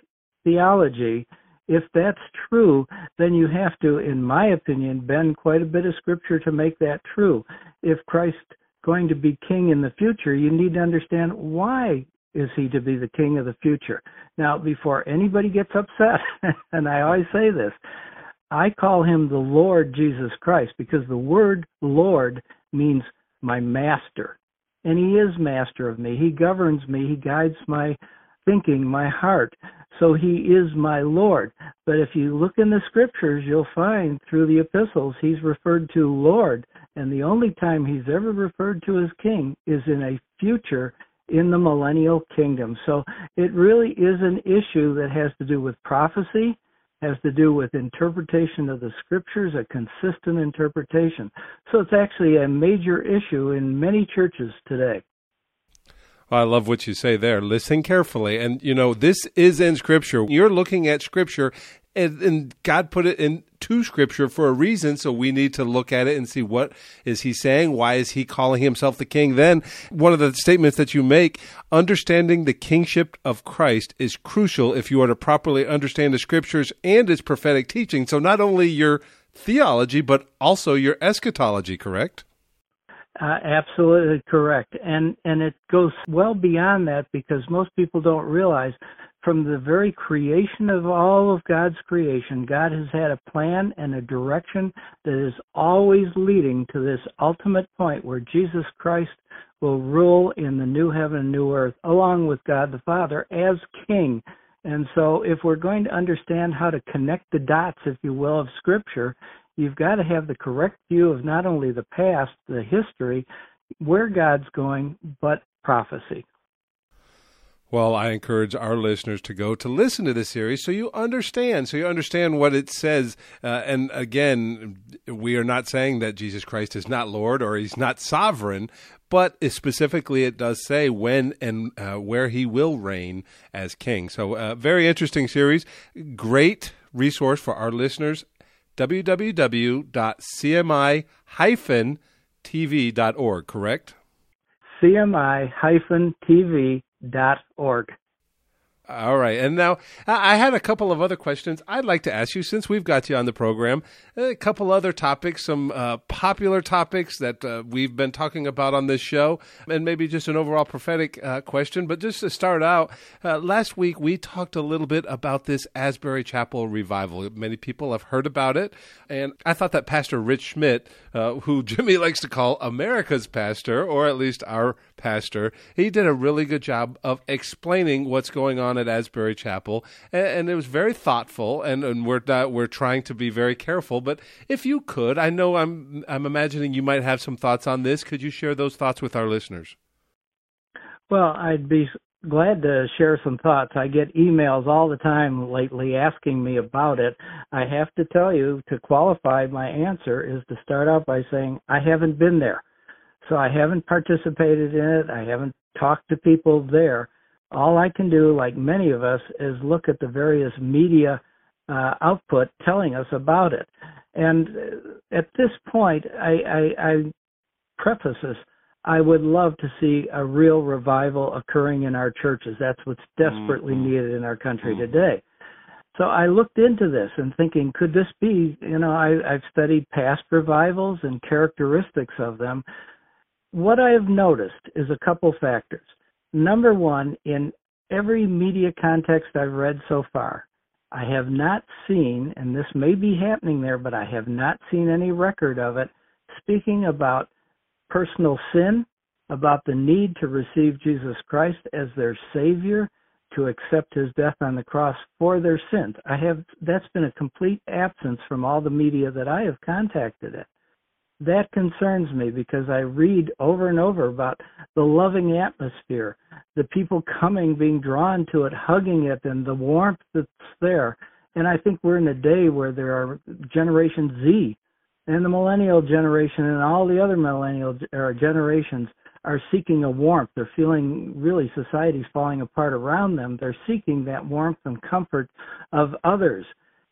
theology. If that's true, then you have to, in my opinion, bend quite a bit of scripture to make that true. If Christ going to be king in the future, you need to understand why is he to be the king of the future. Now, before anybody gets upset, and I always say this, I call him the Lord Jesus Christ because the word Lord means my master. And he is master of me. He governs me. He guides my thinking, my heart. So he is my Lord. But if you look in the scriptures, you'll find through the epistles, he's referred to Lord. And the only time he's ever referred to as king is in a future in the millennial kingdom. So it really is an issue that has to do with prophecy has to do with interpretation of the scriptures, a consistent interpretation. So it's actually a major issue in many churches today. I love what you say there. Listen carefully. And, you know, this is in Scripture. You're looking at Scripture and, and, God put it into Scripture for a reason. So we need to look at it and see what is He saying. Why is He calling Himself the King? Then one of the statements that you make, understanding the kingship of Christ is crucial if you are to properly understand the Scriptures and its prophetic teaching. So not only your theology, but also your eschatology. Correct? Uh, absolutely correct, and and it goes well beyond that because most people don't realize from the very creation of all of God's creation, God has had a plan and a direction that is always leading to this ultimate point where Jesus Christ will rule in the new heaven and new earth along with God the Father as King. And so, if we're going to understand how to connect the dots, if you will, of Scripture, you've got to have the correct view of not only the past, the history, where God's going, but prophecy. Well, I encourage our listeners to go to listen to this series so you understand, so you understand what it says. Uh, and again, we are not saying that Jesus Christ is not Lord or he's not sovereign, but specifically it does say when and uh, where he will reign as king. So, uh, very interesting series. Great resource for our listeners dot org. All right. And now I had a couple of other questions I'd like to ask you since we've got you on the program. A couple other topics, some uh, popular topics that uh, we've been talking about on this show, and maybe just an overall prophetic uh, question. But just to start out, uh, last week we talked a little bit about this Asbury Chapel revival. Many people have heard about it. And I thought that Pastor Rich Schmidt, uh, who Jimmy likes to call America's pastor, or at least our pastor, he did a really good job of explaining what's going on at Asbury Chapel, and, and it was very thoughtful. And, and we're not, we're trying to be very careful. But if you could, I know I'm I'm imagining you might have some thoughts on this. Could you share those thoughts with our listeners? Well, I'd be glad to share some thoughts. I get emails all the time lately asking me about it. I have to tell you, to qualify my answer, is to start out by saying I haven't been there. So I haven't participated in it. I haven't talked to people there all I can do, like many of us, is look at the various media uh, output telling us about it. And uh, at this point, I, I, I preface this. I would love to see a real revival occurring in our churches. That's what's desperately mm-hmm. needed in our country mm-hmm. today. So I looked into this and thinking, could this be, you know, I, I've studied past revivals and characteristics of them. What I have noticed is a couple factors number one, in every media context I've read so far, I have not seen, and this may be happening there, but I have not seen any record of it, speaking about personal sin, about the need to receive Jesus Christ as their Savior, to accept His death on the cross for their sins. I have that's been a complete absence from all the media that I have contacted it that concerns me because I read over and over about the loving atmosphere, the people coming, being drawn to it, hugging it, and the warmth that's there. And I think we're in a day where there are Generation Z and the millennial generation and all the other millennial uh, generations are seeking a warmth. They're feeling really society's falling apart around them. They're seeking that warmth and comfort of others.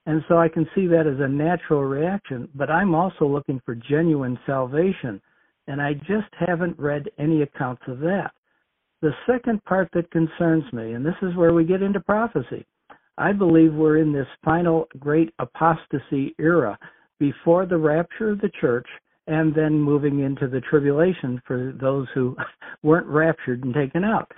And so I can see that as a natural reaction, but I'm also looking for genuine salvation. And I just haven't read any accounts of that. The second part that concerns me, and this is where we get into prophecy, I believe we're in this final great apostasy era before the rapture of the church and then moving into the tribulation for those who weren't raptured and taken out.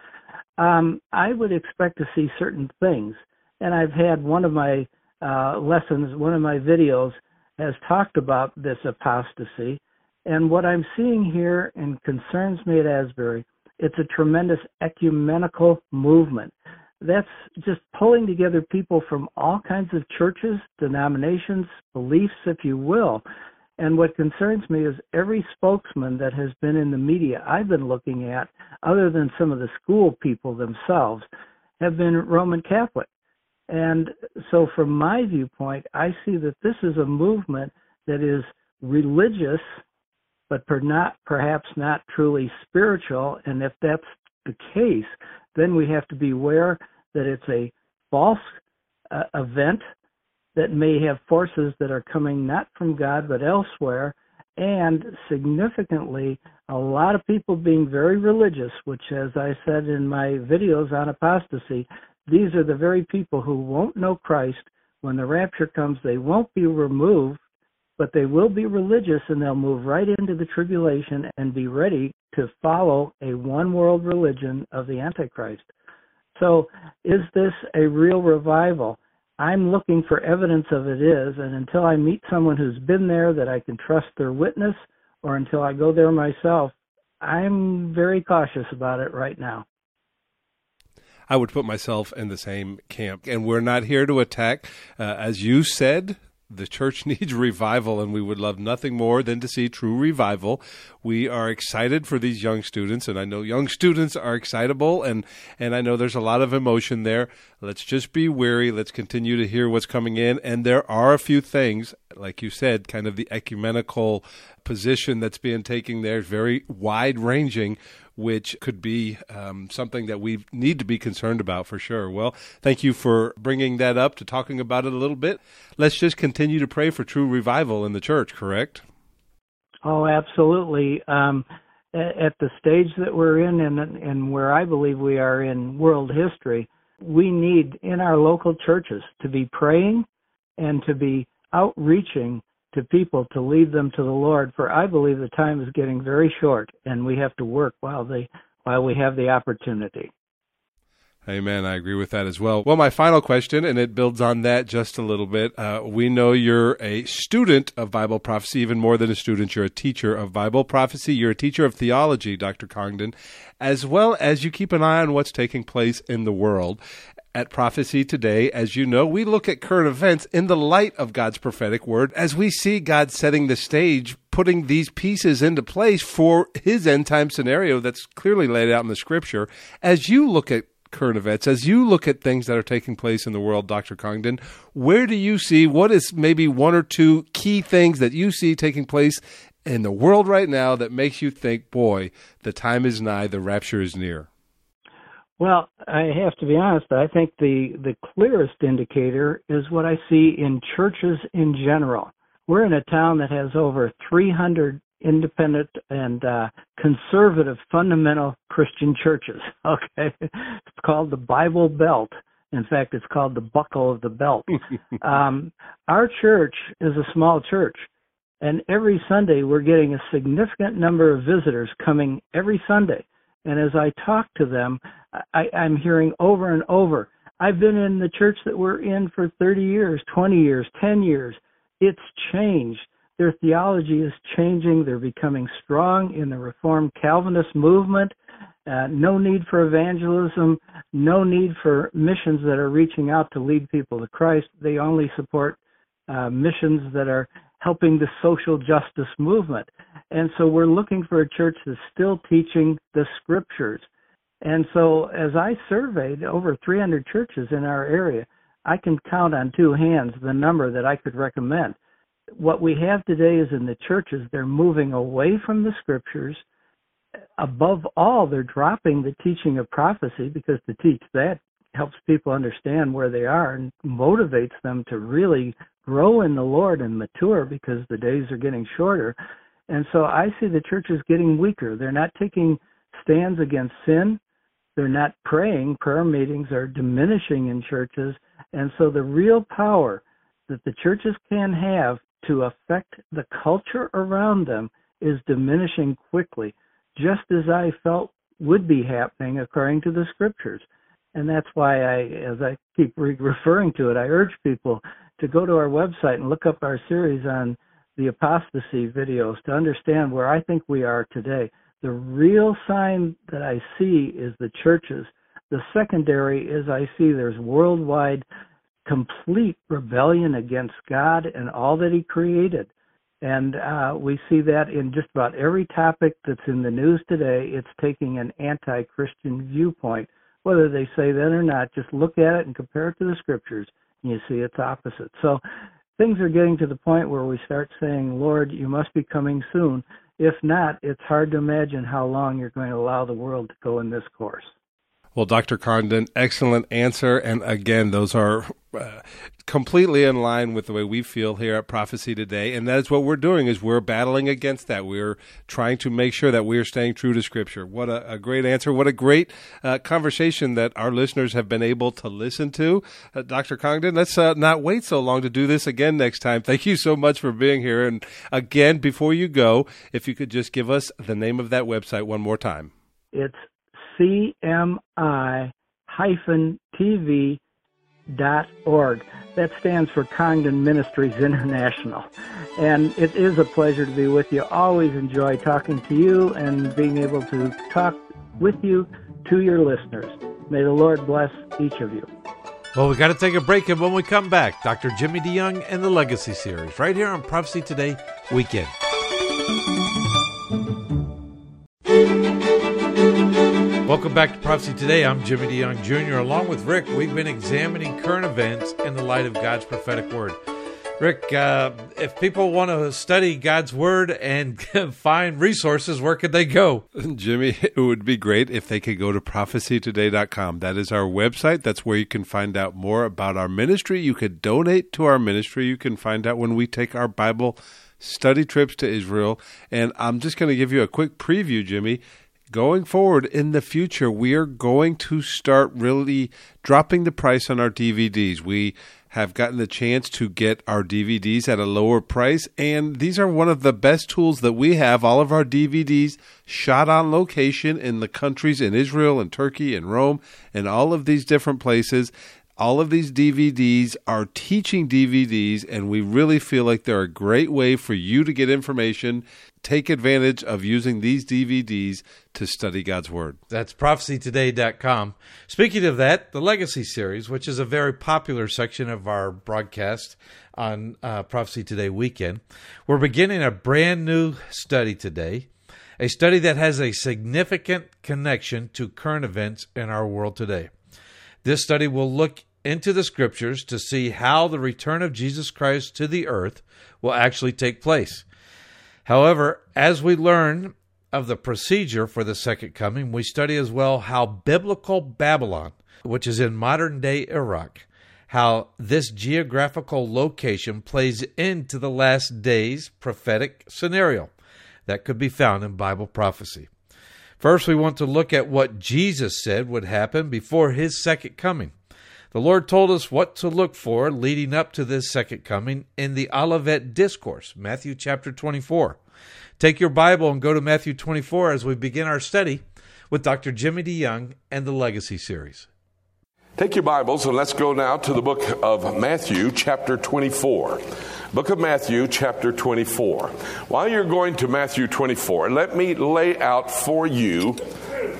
Um, I would expect to see certain things. And I've had one of my uh, lessons, one of my videos has talked about this apostasy. And what I'm seeing here and concerns me at Asbury, it's a tremendous ecumenical movement. That's just pulling together people from all kinds of churches, denominations, beliefs, if you will. And what concerns me is every spokesman that has been in the media I've been looking at, other than some of the school people themselves, have been Roman Catholic. And so, from my viewpoint, I see that this is a movement that is religious, but per not, perhaps not truly spiritual. And if that's the case, then we have to beware that it's a false uh, event that may have forces that are coming not from God but elsewhere. And significantly, a lot of people being very religious, which, as I said in my videos on apostasy, these are the very people who won't know Christ. When the rapture comes, they won't be removed, but they will be religious and they'll move right into the tribulation and be ready to follow a one world religion of the Antichrist. So, is this a real revival? I'm looking for evidence of it is, and until I meet someone who's been there that I can trust their witness, or until I go there myself, I'm very cautious about it right now. I would put myself in the same camp. And we're not here to attack. Uh, as you said, the church needs revival, and we would love nothing more than to see true revival. We are excited for these young students, and I know young students are excitable, and, and I know there's a lot of emotion there. Let's just be wary. Let's continue to hear what's coming in. And there are a few things, like you said, kind of the ecumenical position that's being taken there, very wide ranging which could be um, something that we need to be concerned about for sure. Well, thank you for bringing that up to talking about it a little bit. Let's just continue to pray for true revival in the church, correct? Oh, absolutely. Um, at the stage that we're in and, and where I believe we are in world history, We need in our local churches to be praying and to be outreaching to people to lead them to the Lord. For I believe the time is getting very short, and we have to work while they while we have the opportunity. Amen. I agree with that as well. Well, my final question, and it builds on that just a little bit. Uh, we know you're a student of Bible prophecy, even more than a student. You're a teacher of Bible prophecy. You're a teacher of theology, Dr. Congdon, as well as you keep an eye on what's taking place in the world. At Prophecy Today, as you know, we look at current events in the light of God's prophetic word as we see God setting the stage, putting these pieces into place for his end time scenario that's clearly laid out in the scripture. As you look at current events, as you look at things that are taking place in the world, Dr. Congdon, where do you see what is maybe one or two key things that you see taking place in the world right now that makes you think, boy, the time is nigh, the rapture is near? Well, I have to be honest. I think the the clearest indicator is what I see in churches in general. We're in a town that has over 300 independent and uh, conservative fundamental Christian churches. Okay, it's called the Bible Belt. In fact, it's called the Buckle of the Belt. um, our church is a small church, and every Sunday we're getting a significant number of visitors coming every Sunday. And as I talk to them, I, I'm hearing over and over, I've been in the church that we're in for 30 years, 20 years, 10 years. It's changed. Their theology is changing. They're becoming strong in the Reformed Calvinist movement. Uh, no need for evangelism, no need for missions that are reaching out to lead people to Christ. They only support uh, missions that are helping the social justice movement. And so we're looking for a church that's still teaching the scriptures. And so as I surveyed over 300 churches in our area, I can count on two hands the number that I could recommend. What we have today is in the churches, they're moving away from the scriptures. Above all, they're dropping the teaching of prophecy because to teach that helps people understand where they are and motivates them to really grow in the Lord and mature because the days are getting shorter. And so I see the churches getting weaker. They're not taking stands against sin. They're not praying. Prayer meetings are diminishing in churches. And so the real power that the churches can have to affect the culture around them is diminishing quickly, just as I felt would be happening according to the scriptures. And that's why I, as I keep re- referring to it, I urge people to go to our website and look up our series on the apostasy videos to understand where I think we are today. The real sign that I see is the churches. The secondary is I see there's worldwide complete rebellion against God and all that He created. And uh, we see that in just about every topic that's in the news today. It's taking an anti Christian viewpoint. Whether they say that or not, just look at it and compare it to the scriptures, and you see it's opposite. So things are getting to the point where we start saying, Lord, you must be coming soon. If not, it's hard to imagine how long you're going to allow the world to go in this course. Well, Dr. Congdon, excellent answer. And again, those are uh, completely in line with the way we feel here at Prophecy Today. And that is what we're doing is we're battling against that. We're trying to make sure that we are staying true to Scripture. What a, a great answer. What a great uh, conversation that our listeners have been able to listen to. Uh, Dr. Congdon, let's uh, not wait so long to do this again next time. Thank you so much for being here. And again, before you go, if you could just give us the name of that website one more time. It's cmi-tv.org. That stands for Congdon Ministries International. And it is a pleasure to be with you. Always enjoy talking to you and being able to talk with you to your listeners. May the Lord bless each of you. Well, we got to take a break, and when we come back, Dr. Jimmy DeYoung and the Legacy Series, right here on Prophecy Today Weekend. Welcome back to Prophecy Today. I'm Jimmy DeYoung Jr. Along with Rick, we've been examining current events in the light of God's prophetic word. Rick, uh, if people want to study God's word and find resources, where could they go? Jimmy, it would be great if they could go to prophecytoday.com. That is our website. That's where you can find out more about our ministry. You could donate to our ministry. You can find out when we take our Bible study trips to Israel. And I'm just going to give you a quick preview, Jimmy going forward in the future, we are going to start really dropping the price on our DVDs. We have gotten the chance to get our DVDs at a lower price, and these are one of the best tools that we have. All of our DVDs shot on location in the countries in Israel and Turkey and Rome and all of these different places. All of these DVDs are teaching DVDs, and we really feel like they're a great way for you to get information. Take advantage of using these DVDs to study God's Word. That's prophecytoday.com. Speaking of that, the Legacy series, which is a very popular section of our broadcast on uh, Prophecy Today weekend, we're beginning a brand new study today, a study that has a significant connection to current events in our world today. This study will look into the scriptures to see how the return of Jesus Christ to the earth will actually take place. However, as we learn of the procedure for the second coming, we study as well how biblical Babylon, which is in modern day Iraq, how this geographical location plays into the last days prophetic scenario that could be found in Bible prophecy. First, we want to look at what Jesus said would happen before his second coming. The Lord told us what to look for leading up to this second coming in the Olivet Discourse, Matthew chapter 24. Take your Bible and go to Matthew 24 as we begin our study with Dr. Jimmy DeYoung and the Legacy series. Take your Bibles and let's go now to the book of Matthew, chapter 24. Book of Matthew, chapter 24. While you're going to Matthew 24, let me lay out for you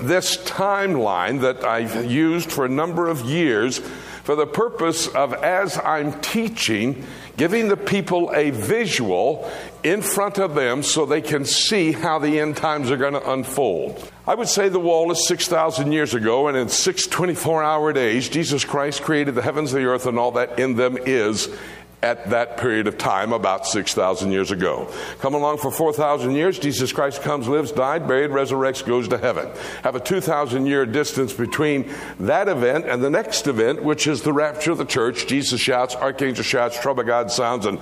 this timeline that I've used for a number of years for the purpose of, as I'm teaching, giving the people a visual in front of them so they can see how the end times are going to unfold. I would say the wall is 6,000 years ago, and in six 24 hour days, Jesus Christ created the heavens, the earth, and all that in them is at that period of time, about 6,000 years ago. Come along for 4,000 years, Jesus Christ comes, lives, died, buried, resurrects, goes to heaven. Have a 2,000 year distance between that event and the next event, which is the rapture of the church. Jesus shouts, archangel shouts, trouble God sounds, and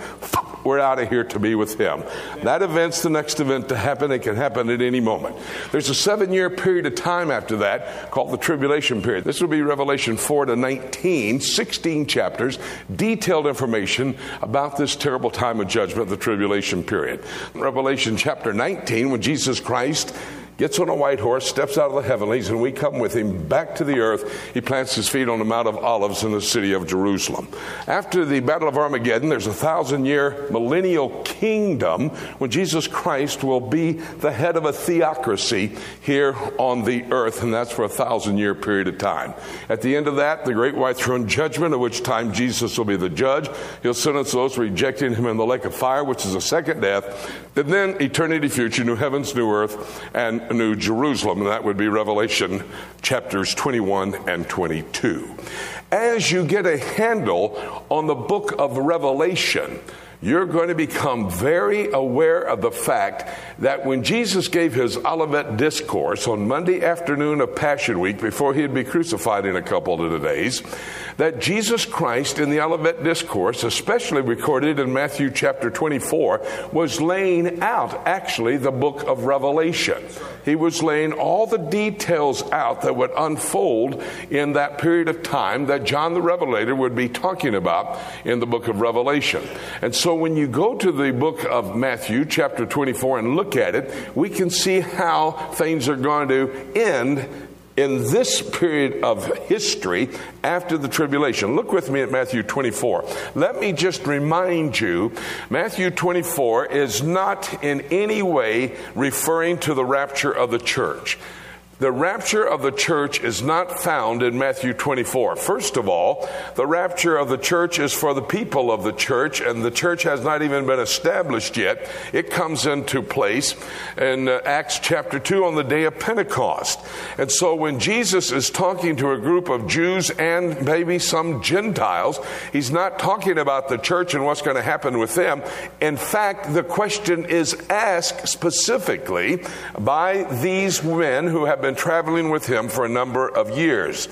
we're out of here to be with him. That event's the next event to happen. It can happen at any moment. There's a seven year period of time after that called the tribulation period. This will be Revelation 4 to 19, 16 chapters, detailed information about this terrible time of judgment, the tribulation period. Revelation chapter 19, when Jesus Christ gets on a white horse, steps out of the heavenlies, and we come with him back to the earth. He plants his feet on the Mount of Olives in the city of Jerusalem. After the Battle of Armageddon, there's a thousand year millennial kingdom when Jesus Christ will be the head of a theocracy here on the earth, and that's for a thousand year period of time. At the end of that, the great white throne judgment, at which time Jesus will be the judge. He'll sentence those rejecting him in the lake of fire, which is a second death. And then eternity future, new heavens, new earth, and New Jerusalem, and that would be Revelation chapters 21 and 22. As you get a handle on the book of Revelation, you're going to become very aware of the fact that when Jesus gave his Olivet discourse on Monday afternoon of Passion Week, before he'd be crucified in a couple of days, that Jesus Christ in the Olivet discourse, especially recorded in Matthew chapter 24, was laying out actually the book of Revelation. He was laying all the details out that would unfold in that period of time that John the Revelator would be talking about in the book of Revelation. And so when you go to the book of Matthew, chapter 24, and look at it, we can see how things are going to end in this period of history after the tribulation. Look with me at Matthew 24. Let me just remind you Matthew 24 is not in any way referring to the rapture of the church. The rapture of the church is not found in Matthew 24. First of all, the rapture of the church is for the people of the church, and the church has not even been established yet. It comes into place in uh, Acts chapter 2 on the day of Pentecost. And so when Jesus is talking to a group of Jews and maybe some Gentiles, he's not talking about the church and what's going to happen with them. In fact, the question is asked specifically by these men who have been been traveling with him for a number of years.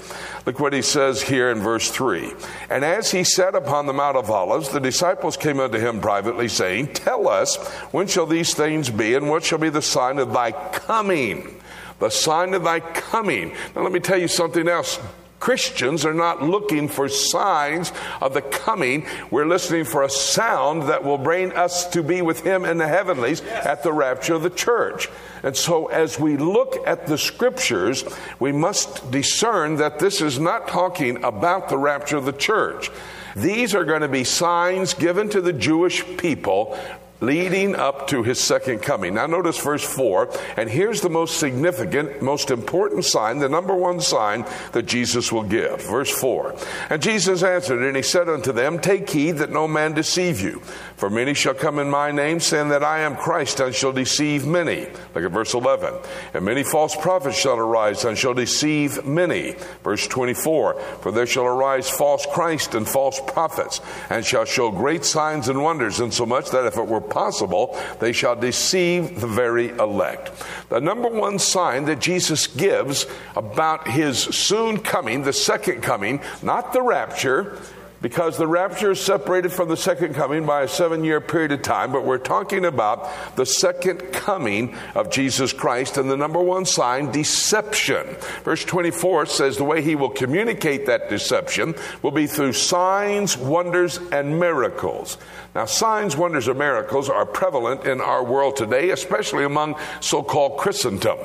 Look what he says here in verse 3. And as he sat upon the Mount of Olives, the disciples came unto him privately, saying, Tell us, when shall these things be, and what shall be the sign of thy coming? the sign of thy coming. Now, let me tell you something else. Christians are not looking for signs of the coming. We're listening for a sound that will bring us to be with Him in the heavenlies at the rapture of the church. And so, as we look at the scriptures, we must discern that this is not talking about the rapture of the church. These are going to be signs given to the Jewish people leading up to his second coming. Now, notice verse 4, and here's the most significant, most important sign, the number one sign that Jesus will give. Verse 4 And Jesus answered, and he said unto them, Take heed that no man deceive you. For many shall come in my name, saying that I am Christ, and shall deceive many. Look at verse 11. And many false prophets shall arise, and shall deceive many. Verse 24. For there shall arise false Christ and false prophets, and shall show great signs and wonders, insomuch that if it were possible, they shall deceive the very elect. The number one sign that Jesus gives about his soon coming, the second coming, not the rapture, because the rapture is separated from the second coming by a seven year period of time, but we're talking about the second coming of Jesus Christ and the number one sign, deception. Verse 24 says the way he will communicate that deception will be through signs, wonders, and miracles. Now, signs, wonders, and miracles are prevalent in our world today, especially among so called Christendom.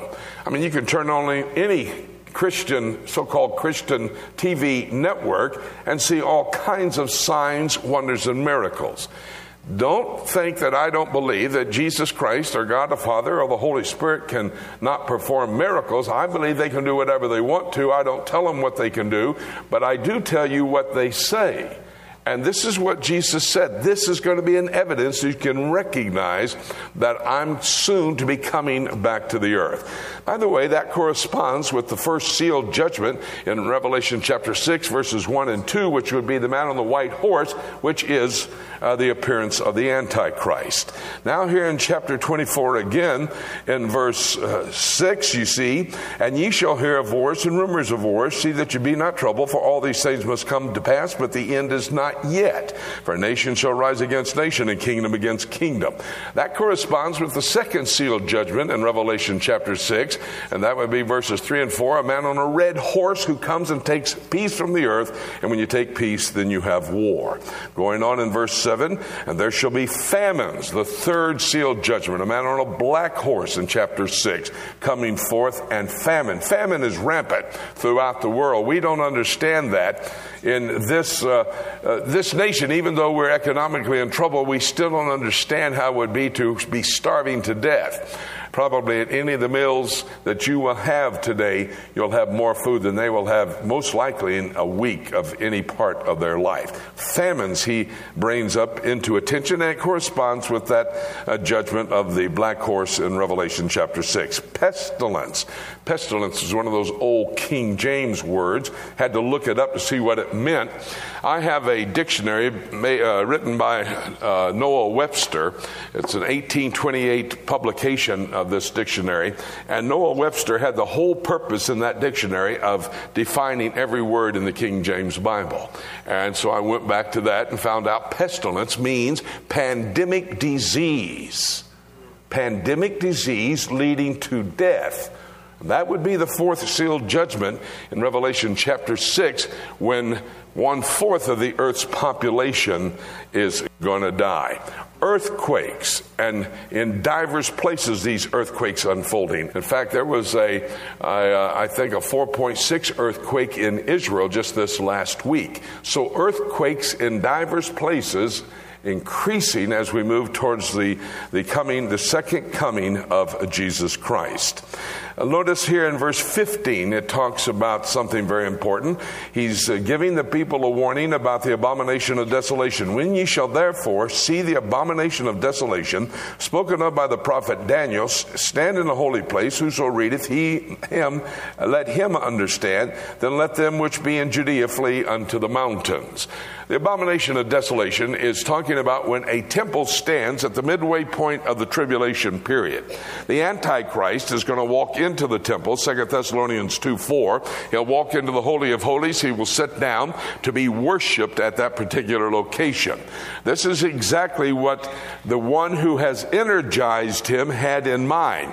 I mean, you can turn on any Christian, so called Christian TV network and see all kinds of signs, wonders, and miracles. Don't think that I don't believe that Jesus Christ or God the Father or the Holy Spirit can not perform miracles. I believe they can do whatever they want to. I don't tell them what they can do, but I do tell you what they say. And this is what Jesus said. This is going to be an evidence you can recognize that I'm soon to be coming back to the earth. By the way, that corresponds with the first sealed judgment in Revelation chapter 6, verses 1 and 2, which would be the man on the white horse, which is uh, the appearance of the Antichrist. Now, here in chapter 24 again, in verse uh, 6, you see, and ye shall hear of wars and rumors of wars. See that you be not troubled, for all these things must come to pass, but the end is not yet. For nation shall rise against nation, and kingdom against kingdom. That corresponds with the second sealed judgment in Revelation chapter 6 and that would be verses 3 and 4 a man on a red horse who comes and takes peace from the earth, and when you take peace, then you have war. Going on in verse 7, and there shall be famines, the third sealed judgment, a man on a black horse in chapter 6, coming forth, and famine. Famine is rampant throughout the world. We don't understand that in this, uh, uh, this nation, even though we're economically in trouble, we still don't understand how it would be to be starving to death. Probably at any of the meals that you will have today, you'll have more food than they will have most likely in a week of any part of their life. Famines he brings up into attention, and it corresponds with that uh, judgment of the black horse in Revelation chapter 6. Pestilence. Pestilence is one of those old King James words. Had to look it up to see what it meant. I have a dictionary uh, written by uh, Noah Webster. It's an 1828 publication of this dictionary. And Noah Webster had the whole purpose in that dictionary of defining every word in the King James Bible. And so I went back to that and found out pestilence means pandemic disease. Pandemic disease leading to death. That would be the fourth sealed judgment in Revelation chapter 6 when one fourth of the earth's population is going to die. Earthquakes, and in diverse places, these earthquakes unfolding. In fact, there was a, I, uh, I think, a 4.6 earthquake in Israel just this last week. So, earthquakes in diverse places increasing as we move towards the, the coming, the second coming of Jesus Christ. Notice here in verse 15, it talks about something very important. He's uh, giving the people a warning about the abomination of desolation. When ye shall therefore see the abomination of desolation, spoken of by the prophet Daniel, stand in the holy place, whoso readeth, he, him, let him understand, then let them which be in Judea flee unto the mountains. The abomination of desolation is talking about when a temple stands at the midway point of the tribulation period. The Antichrist is going to walk into the temple, 2 Thessalonians 2 4. He'll walk into the Holy of Holies. He will sit down to be worshiped at that particular location. This is exactly what the one who has energized him had in mind.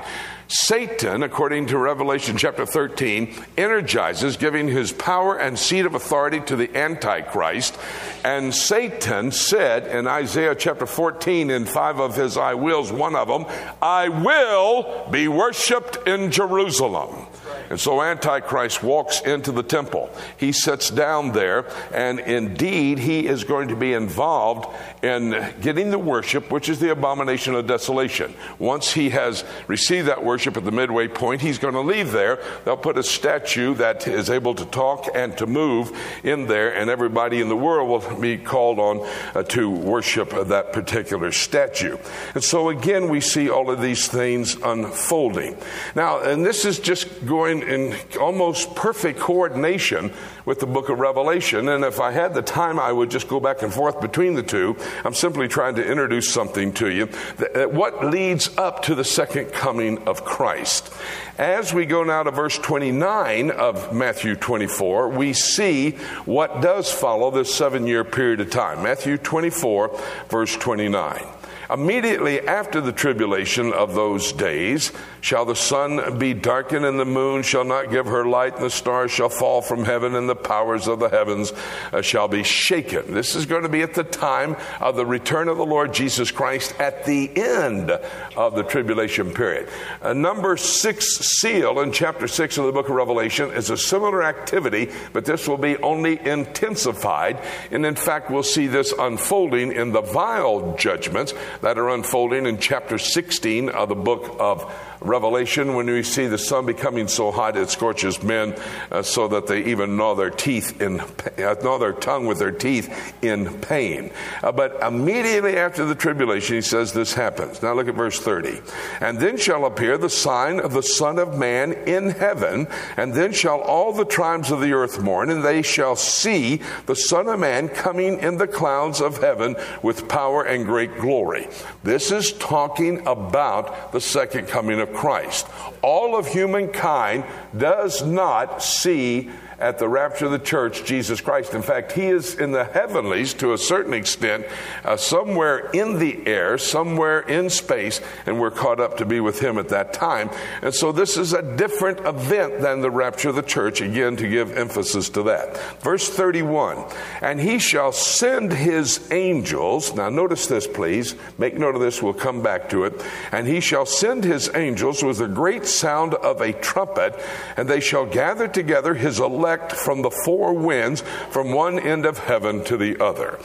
Satan, according to Revelation chapter 13, energizes, giving his power and seat of authority to the Antichrist. And Satan said in Isaiah chapter 14, in five of his I wills, one of them, I will be worshiped in Jerusalem. And so Antichrist walks into the temple. He sits down there, and indeed, he is going to be involved in getting the worship, which is the abomination of desolation. Once he has received that worship at the midway point, he's going to leave there. They'll put a statue that is able to talk and to move in there, and everybody in the world will be called on uh, to worship that particular statue. And so, again, we see all of these things unfolding. Now, and this is just going in almost perfect coordination with the book of Revelation. And if I had the time, I would just go back and forth between the two. I'm simply trying to introduce something to you. That what leads up to the second coming of Christ. As we go now to verse 29 of Matthew 24, we see what does follow this seven year period of time. Matthew 24, verse 29. Immediately after the tribulation of those days shall the sun be darkened, and the moon shall not give her light, and the stars shall fall from heaven, and the powers of the heavens uh, shall be shaken. This is going to be at the time of the return of the Lord Jesus Christ at the end of the tribulation period. Uh, number six seal in chapter six of the book of Revelation is a similar activity, but this will be only intensified. And in fact, we'll see this unfolding in the vial judgments that are unfolding in chapter 16 of the book of Revelation when we see the sun becoming so hot it scorches men uh, so that they even gnaw their teeth in uh, gnaw their tongue with their teeth in pain. Uh, but immediately after the tribulation, he says this happens. Now look at verse 30. And then shall appear the sign of the Son of Man in heaven, and then shall all the tribes of the earth mourn, and they shall see the Son of Man coming in the clouds of heaven with power and great glory. This is talking about the second coming of Christ. All of humankind does not see at the rapture of the church Jesus Christ. In fact, he is in the heavenlies to a certain extent, uh, somewhere in the air, somewhere in space, and we're caught up to be with him at that time. And so this is a different event than the rapture of the church, again, to give emphasis to that. Verse 31 And he shall send his angels. Now, notice this, please. Make note of this. We'll come back to it. And he shall send his angels with a great sound of a trumpet, and they shall gather together his elect elect from the four winds from one end of heaven to the other.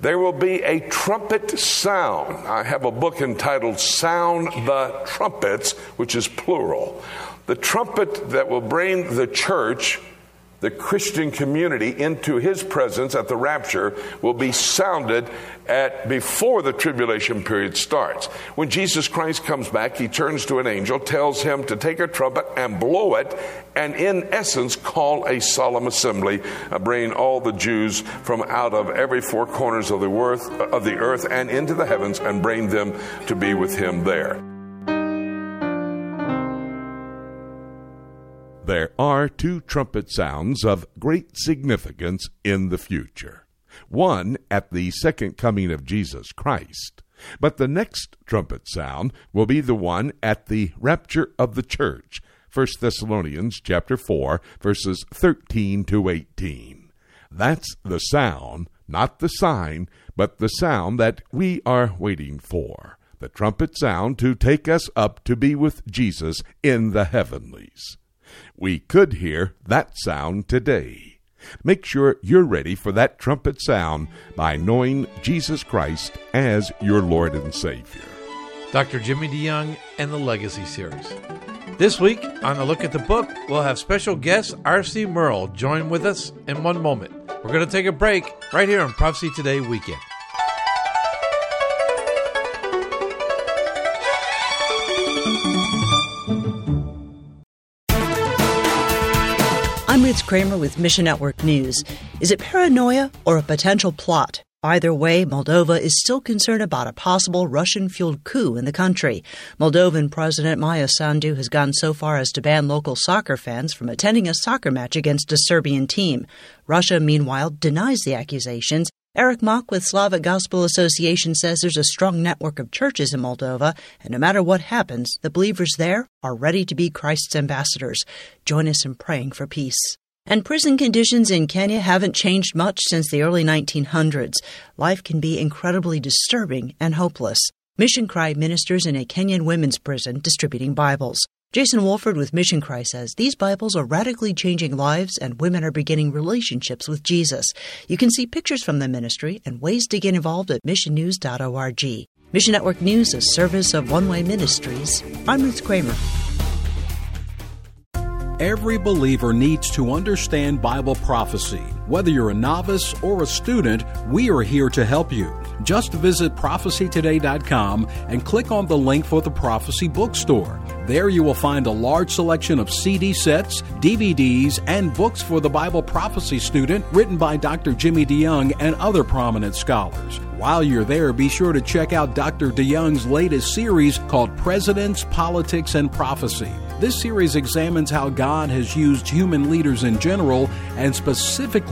There will be a trumpet sound. I have a book entitled Sound the Trumpets, which is plural. The trumpet that will bring the church the Christian community into his presence at the rapture will be sounded at before the tribulation period starts. When Jesus Christ comes back, he turns to an angel, tells him to take a trumpet and blow it, and in essence call a solemn assembly, uh, bringing all the Jews from out of every four corners of the earth, of the earth and into the heavens, and bring them to be with him there. There are two trumpet sounds of great significance in the future. One at the second coming of Jesus Christ, but the next trumpet sound will be the one at the rapture of the church. 1 Thessalonians chapter 4 verses 13 to 18. That's the sound, not the sign, but the sound that we are waiting for. The trumpet sound to take us up to be with Jesus in the heavenlies. We could hear that sound today. Make sure you're ready for that trumpet sound by knowing Jesus Christ as your Lord and Savior. Dr. Jimmy DeYoung and the Legacy Series. This week on a look at the book, we'll have special guest R.C. Merle join with us in one moment. We're going to take a break right here on Prophecy Today Weekend. I'm Kramer with Mission Network News. Is it paranoia or a potential plot? Either way, Moldova is still concerned about a possible Russian fueled coup in the country. Moldovan President Maia Sandu has gone so far as to ban local soccer fans from attending a soccer match against a Serbian team. Russia, meanwhile, denies the accusations Eric Mock with Slavic Gospel Association says there's a strong network of churches in Moldova, and no matter what happens, the believers there are ready to be Christ's ambassadors. Join us in praying for peace. And prison conditions in Kenya haven't changed much since the early 1900s. Life can be incredibly disturbing and hopeless. Mission Cry ministers in a Kenyan women's prison distributing Bibles. Jason Wolford with Mission Cry says these Bibles are radically changing lives and women are beginning relationships with Jesus. You can see pictures from the ministry and ways to get involved at missionnews.org. Mission Network News, a service of One Way Ministries. I'm Ruth Kramer. Every believer needs to understand Bible prophecy. Whether you're a novice or a student, we are here to help you. Just visit prophecytoday.com and click on the link for the Prophecy Bookstore. There you will find a large selection of CD sets, DVDs, and books for the Bible prophecy student written by Dr. Jimmy DeYoung and other prominent scholars. While you're there, be sure to check out Dr. DeYoung's latest series called Presidents, Politics, and Prophecy. This series examines how God has used human leaders in general and specifically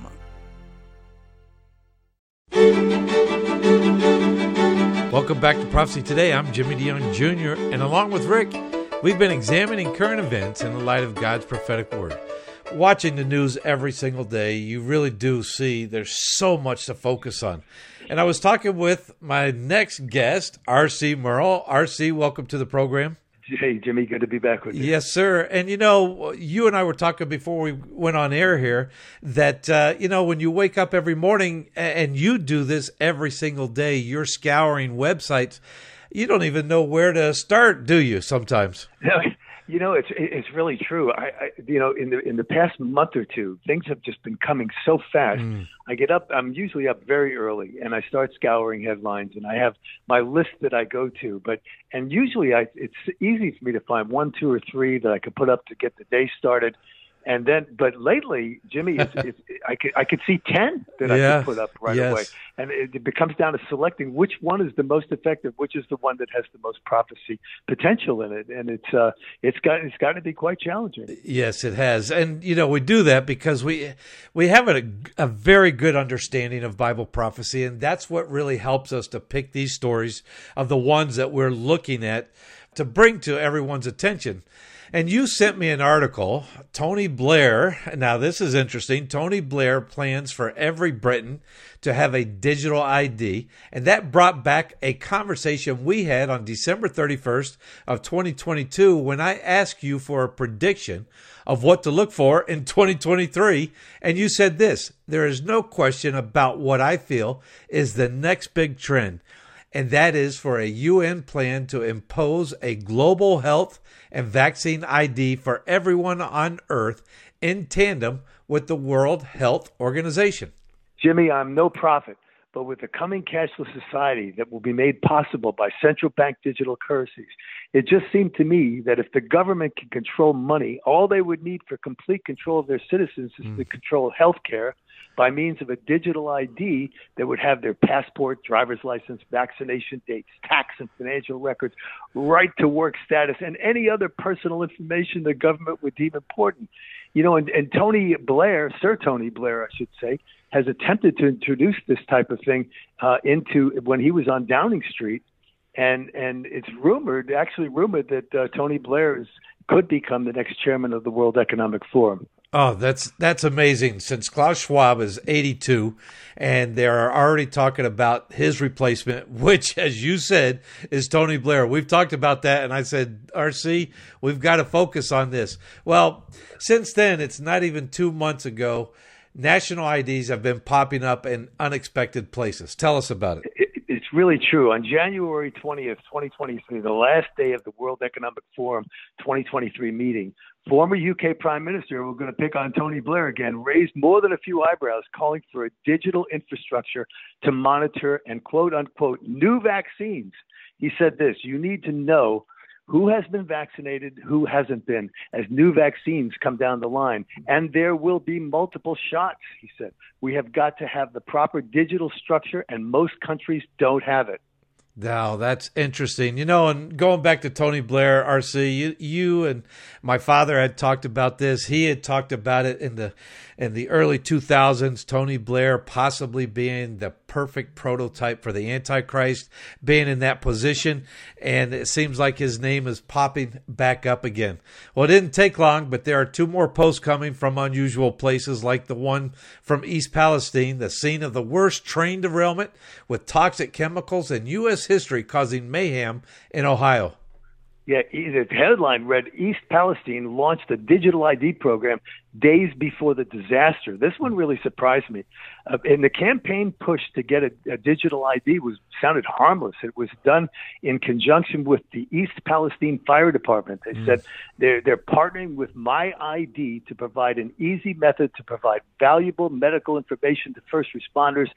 Welcome back to Prophecy Today. I'm Jimmy DeYoung Jr., and along with Rick, we've been examining current events in the light of God's prophetic word. Watching the news every single day, you really do see there's so much to focus on. And I was talking with my next guest, R.C. Merle. R.C., welcome to the program. Hey, Jimmy, good to be back with you. Yes, sir. And you know, you and I were talking before we went on air here that, uh, you know, when you wake up every morning and you do this every single day, you're scouring websites, you don't even know where to start, do you, sometimes? You know, it's it's really true. I, I you know in the in the past month or two, things have just been coming so fast. Mm. I get up. I'm usually up very early, and I start scouring headlines, and I have my list that I go to. But and usually, I it's easy for me to find one, two, or three that I could put up to get the day started and then but lately jimmy it's, it's, i could i could see 10 that yeah. i could put up right yes. away and it, it becomes down to selecting which one is the most effective which is the one that has the most prophecy potential in it and it's uh it's got it's got to be quite challenging yes it has and you know we do that because we we have a, a very good understanding of bible prophecy and that's what really helps us to pick these stories of the ones that we're looking at to bring to everyone's attention and you sent me an article, Tony Blair. Now, this is interesting. Tony Blair plans for every Briton to have a digital ID. And that brought back a conversation we had on December 31st of 2022 when I asked you for a prediction of what to look for in 2023. And you said this there is no question about what I feel is the next big trend. And that is for a UN plan to impose a global health and vaccine ID for everyone on Earth in tandem with the World Health Organization. Jimmy, I'm no prophet, but with the coming cashless society that will be made possible by central bank digital currencies, it just seemed to me that if the government can control money, all they would need for complete control of their citizens is mm. to control health care by means of a digital ID that would have their passport, driver's license, vaccination dates, tax and financial records, right to work status, and any other personal information the government would deem important. You know, and, and Tony Blair, Sir Tony Blair, I should say, has attempted to introduce this type of thing uh, into when he was on Downing Street, and and it's rumored, actually rumored, that uh, Tony Blair is, could become the next chairman of the World Economic Forum. Oh, that's that's amazing. Since Klaus Schwab is 82, and they are already talking about his replacement, which, as you said, is Tony Blair. We've talked about that, and I said, RC, we've got to focus on this. Well, since then, it's not even two months ago. National IDs have been popping up in unexpected places. Tell us about it. It's really true. On January 20th, 2023, the last day of the World Economic Forum 2023 meeting, former UK Prime Minister, we're going to pick on Tony Blair again, raised more than a few eyebrows calling for a digital infrastructure to monitor and quote unquote new vaccines. He said this you need to know who has been vaccinated, who hasn't been, as new vaccines come down the line. And there will be multiple shots, he said. We have got to have the proper digital structure, and most countries don't have it. Now that's interesting. You know, and going back to Tony Blair, RC, you, you and my father had talked about this. He had talked about it in the in the early 2000s. Tony Blair possibly being the perfect prototype for the Antichrist, being in that position, and it seems like his name is popping back up again. Well, it didn't take long, but there are two more posts coming from unusual places, like the one from East Palestine, the scene of the worst train derailment with toxic chemicals in U.S. history causing mayhem in Ohio. Yeah, the headline read East Palestine launched a digital ID program days before the disaster. This one really surprised me. Uh, and the campaign push to get a, a digital ID was sounded harmless. It was done in conjunction with the East Palestine Fire Department. They mm. said they're they're partnering with My ID to provide an easy method to provide valuable medical information to first responders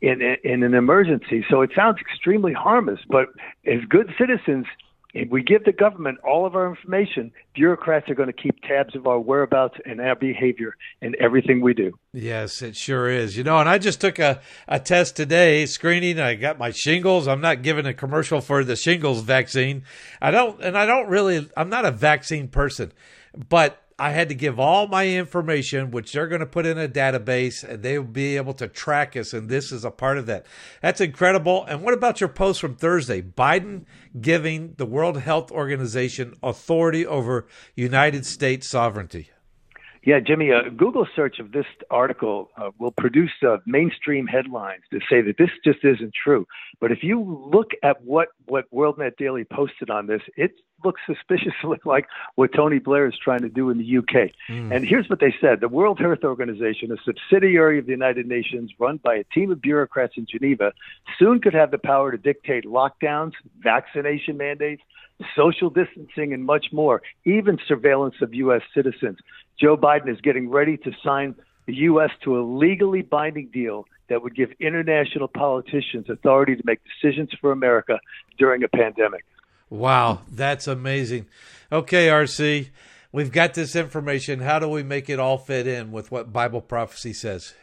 in in an emergency. So it sounds extremely harmless, but as good citizens if we give the government all of our information, bureaucrats are going to keep tabs of our whereabouts and our behavior and everything we do. Yes, it sure is. You know, and I just took a, a test today, screening. I got my shingles. I'm not giving a commercial for the shingles vaccine. I don't, and I don't really, I'm not a vaccine person, but I had to give all my information, which they're going to put in a database, and they will be able to track us. And this is a part of that. That's incredible. And what about your post from Thursday? Biden giving the World Health Organization authority over United States sovereignty. Yeah, Jimmy, a Google search of this article uh, will produce uh, mainstream headlines to say that this just isn't true. But if you look at what, what WorldNet Daily posted on this, it looks suspiciously like what Tony Blair is trying to do in the UK. Mm. And here's what they said The World Health Organization, a subsidiary of the United Nations run by a team of bureaucrats in Geneva, soon could have the power to dictate lockdowns, vaccination mandates, social distancing, and much more, even surveillance of U.S. citizens. Joe Biden is getting ready to sign the U.S. to a legally binding deal that would give international politicians authority to make decisions for America during a pandemic. Wow, that's amazing. Okay, RC, we've got this information. How do we make it all fit in with what Bible prophecy says?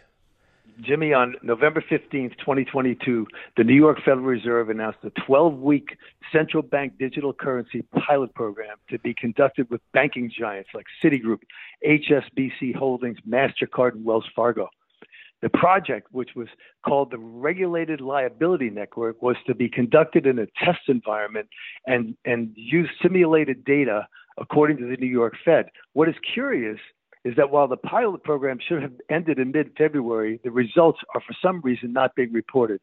Jimmy, on November 15th, 2022, the New York Federal Reserve announced a 12 week central bank digital currency pilot program to be conducted with banking giants like Citigroup, HSBC Holdings, MasterCard, and Wells Fargo. The project, which was called the Regulated Liability Network, was to be conducted in a test environment and, and use simulated data according to the New York Fed. What is curious is that while the pilot program should have ended in mid February, the results are for some reason not being reported.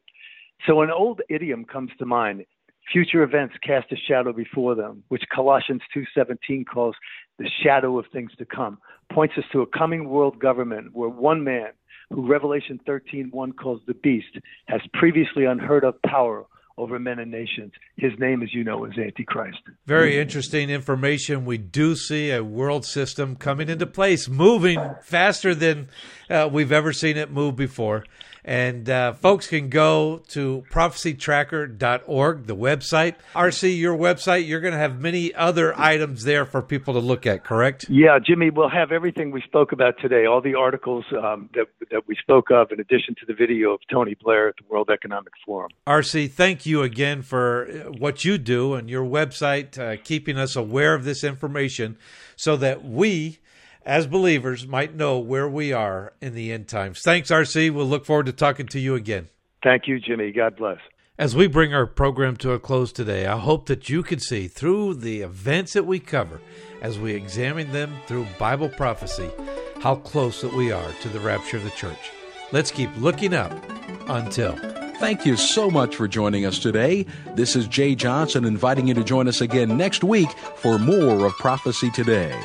So an old idiom comes to mind future events cast a shadow before them, which Colossians 2:17 calls the shadow of things to come, points us to a coming world government where one man, who Revelation 13:1 calls the beast, has previously unheard of power over men and nations. His name, as you know, is Antichrist. Very interesting information. We do see a world system coming into place, moving faster than uh, we've ever seen it move before. And uh, folks can go to prophecytracker.org, the website. RC, your website, you're going to have many other items there for people to look at, correct? Yeah, Jimmy, we'll have everything we spoke about today, all the articles um, that, that we spoke of, in addition to the video of Tony Blair at the World Economic Forum. RC, thank you again for uh, what you do and your website, uh, keeping us aware of this information so that we as believers might know where we are in the end times. Thanks, RC. We'll look forward to talking to you again. Thank you, Jimmy. God bless. As we bring our program to a close today, I hope that you can see through the events that we cover as we examine them through Bible prophecy how close that we are to the rapture of the church. Let's keep looking up until. Thank you so much for joining us today. This is Jay Johnson inviting you to join us again next week for more of Prophecy Today.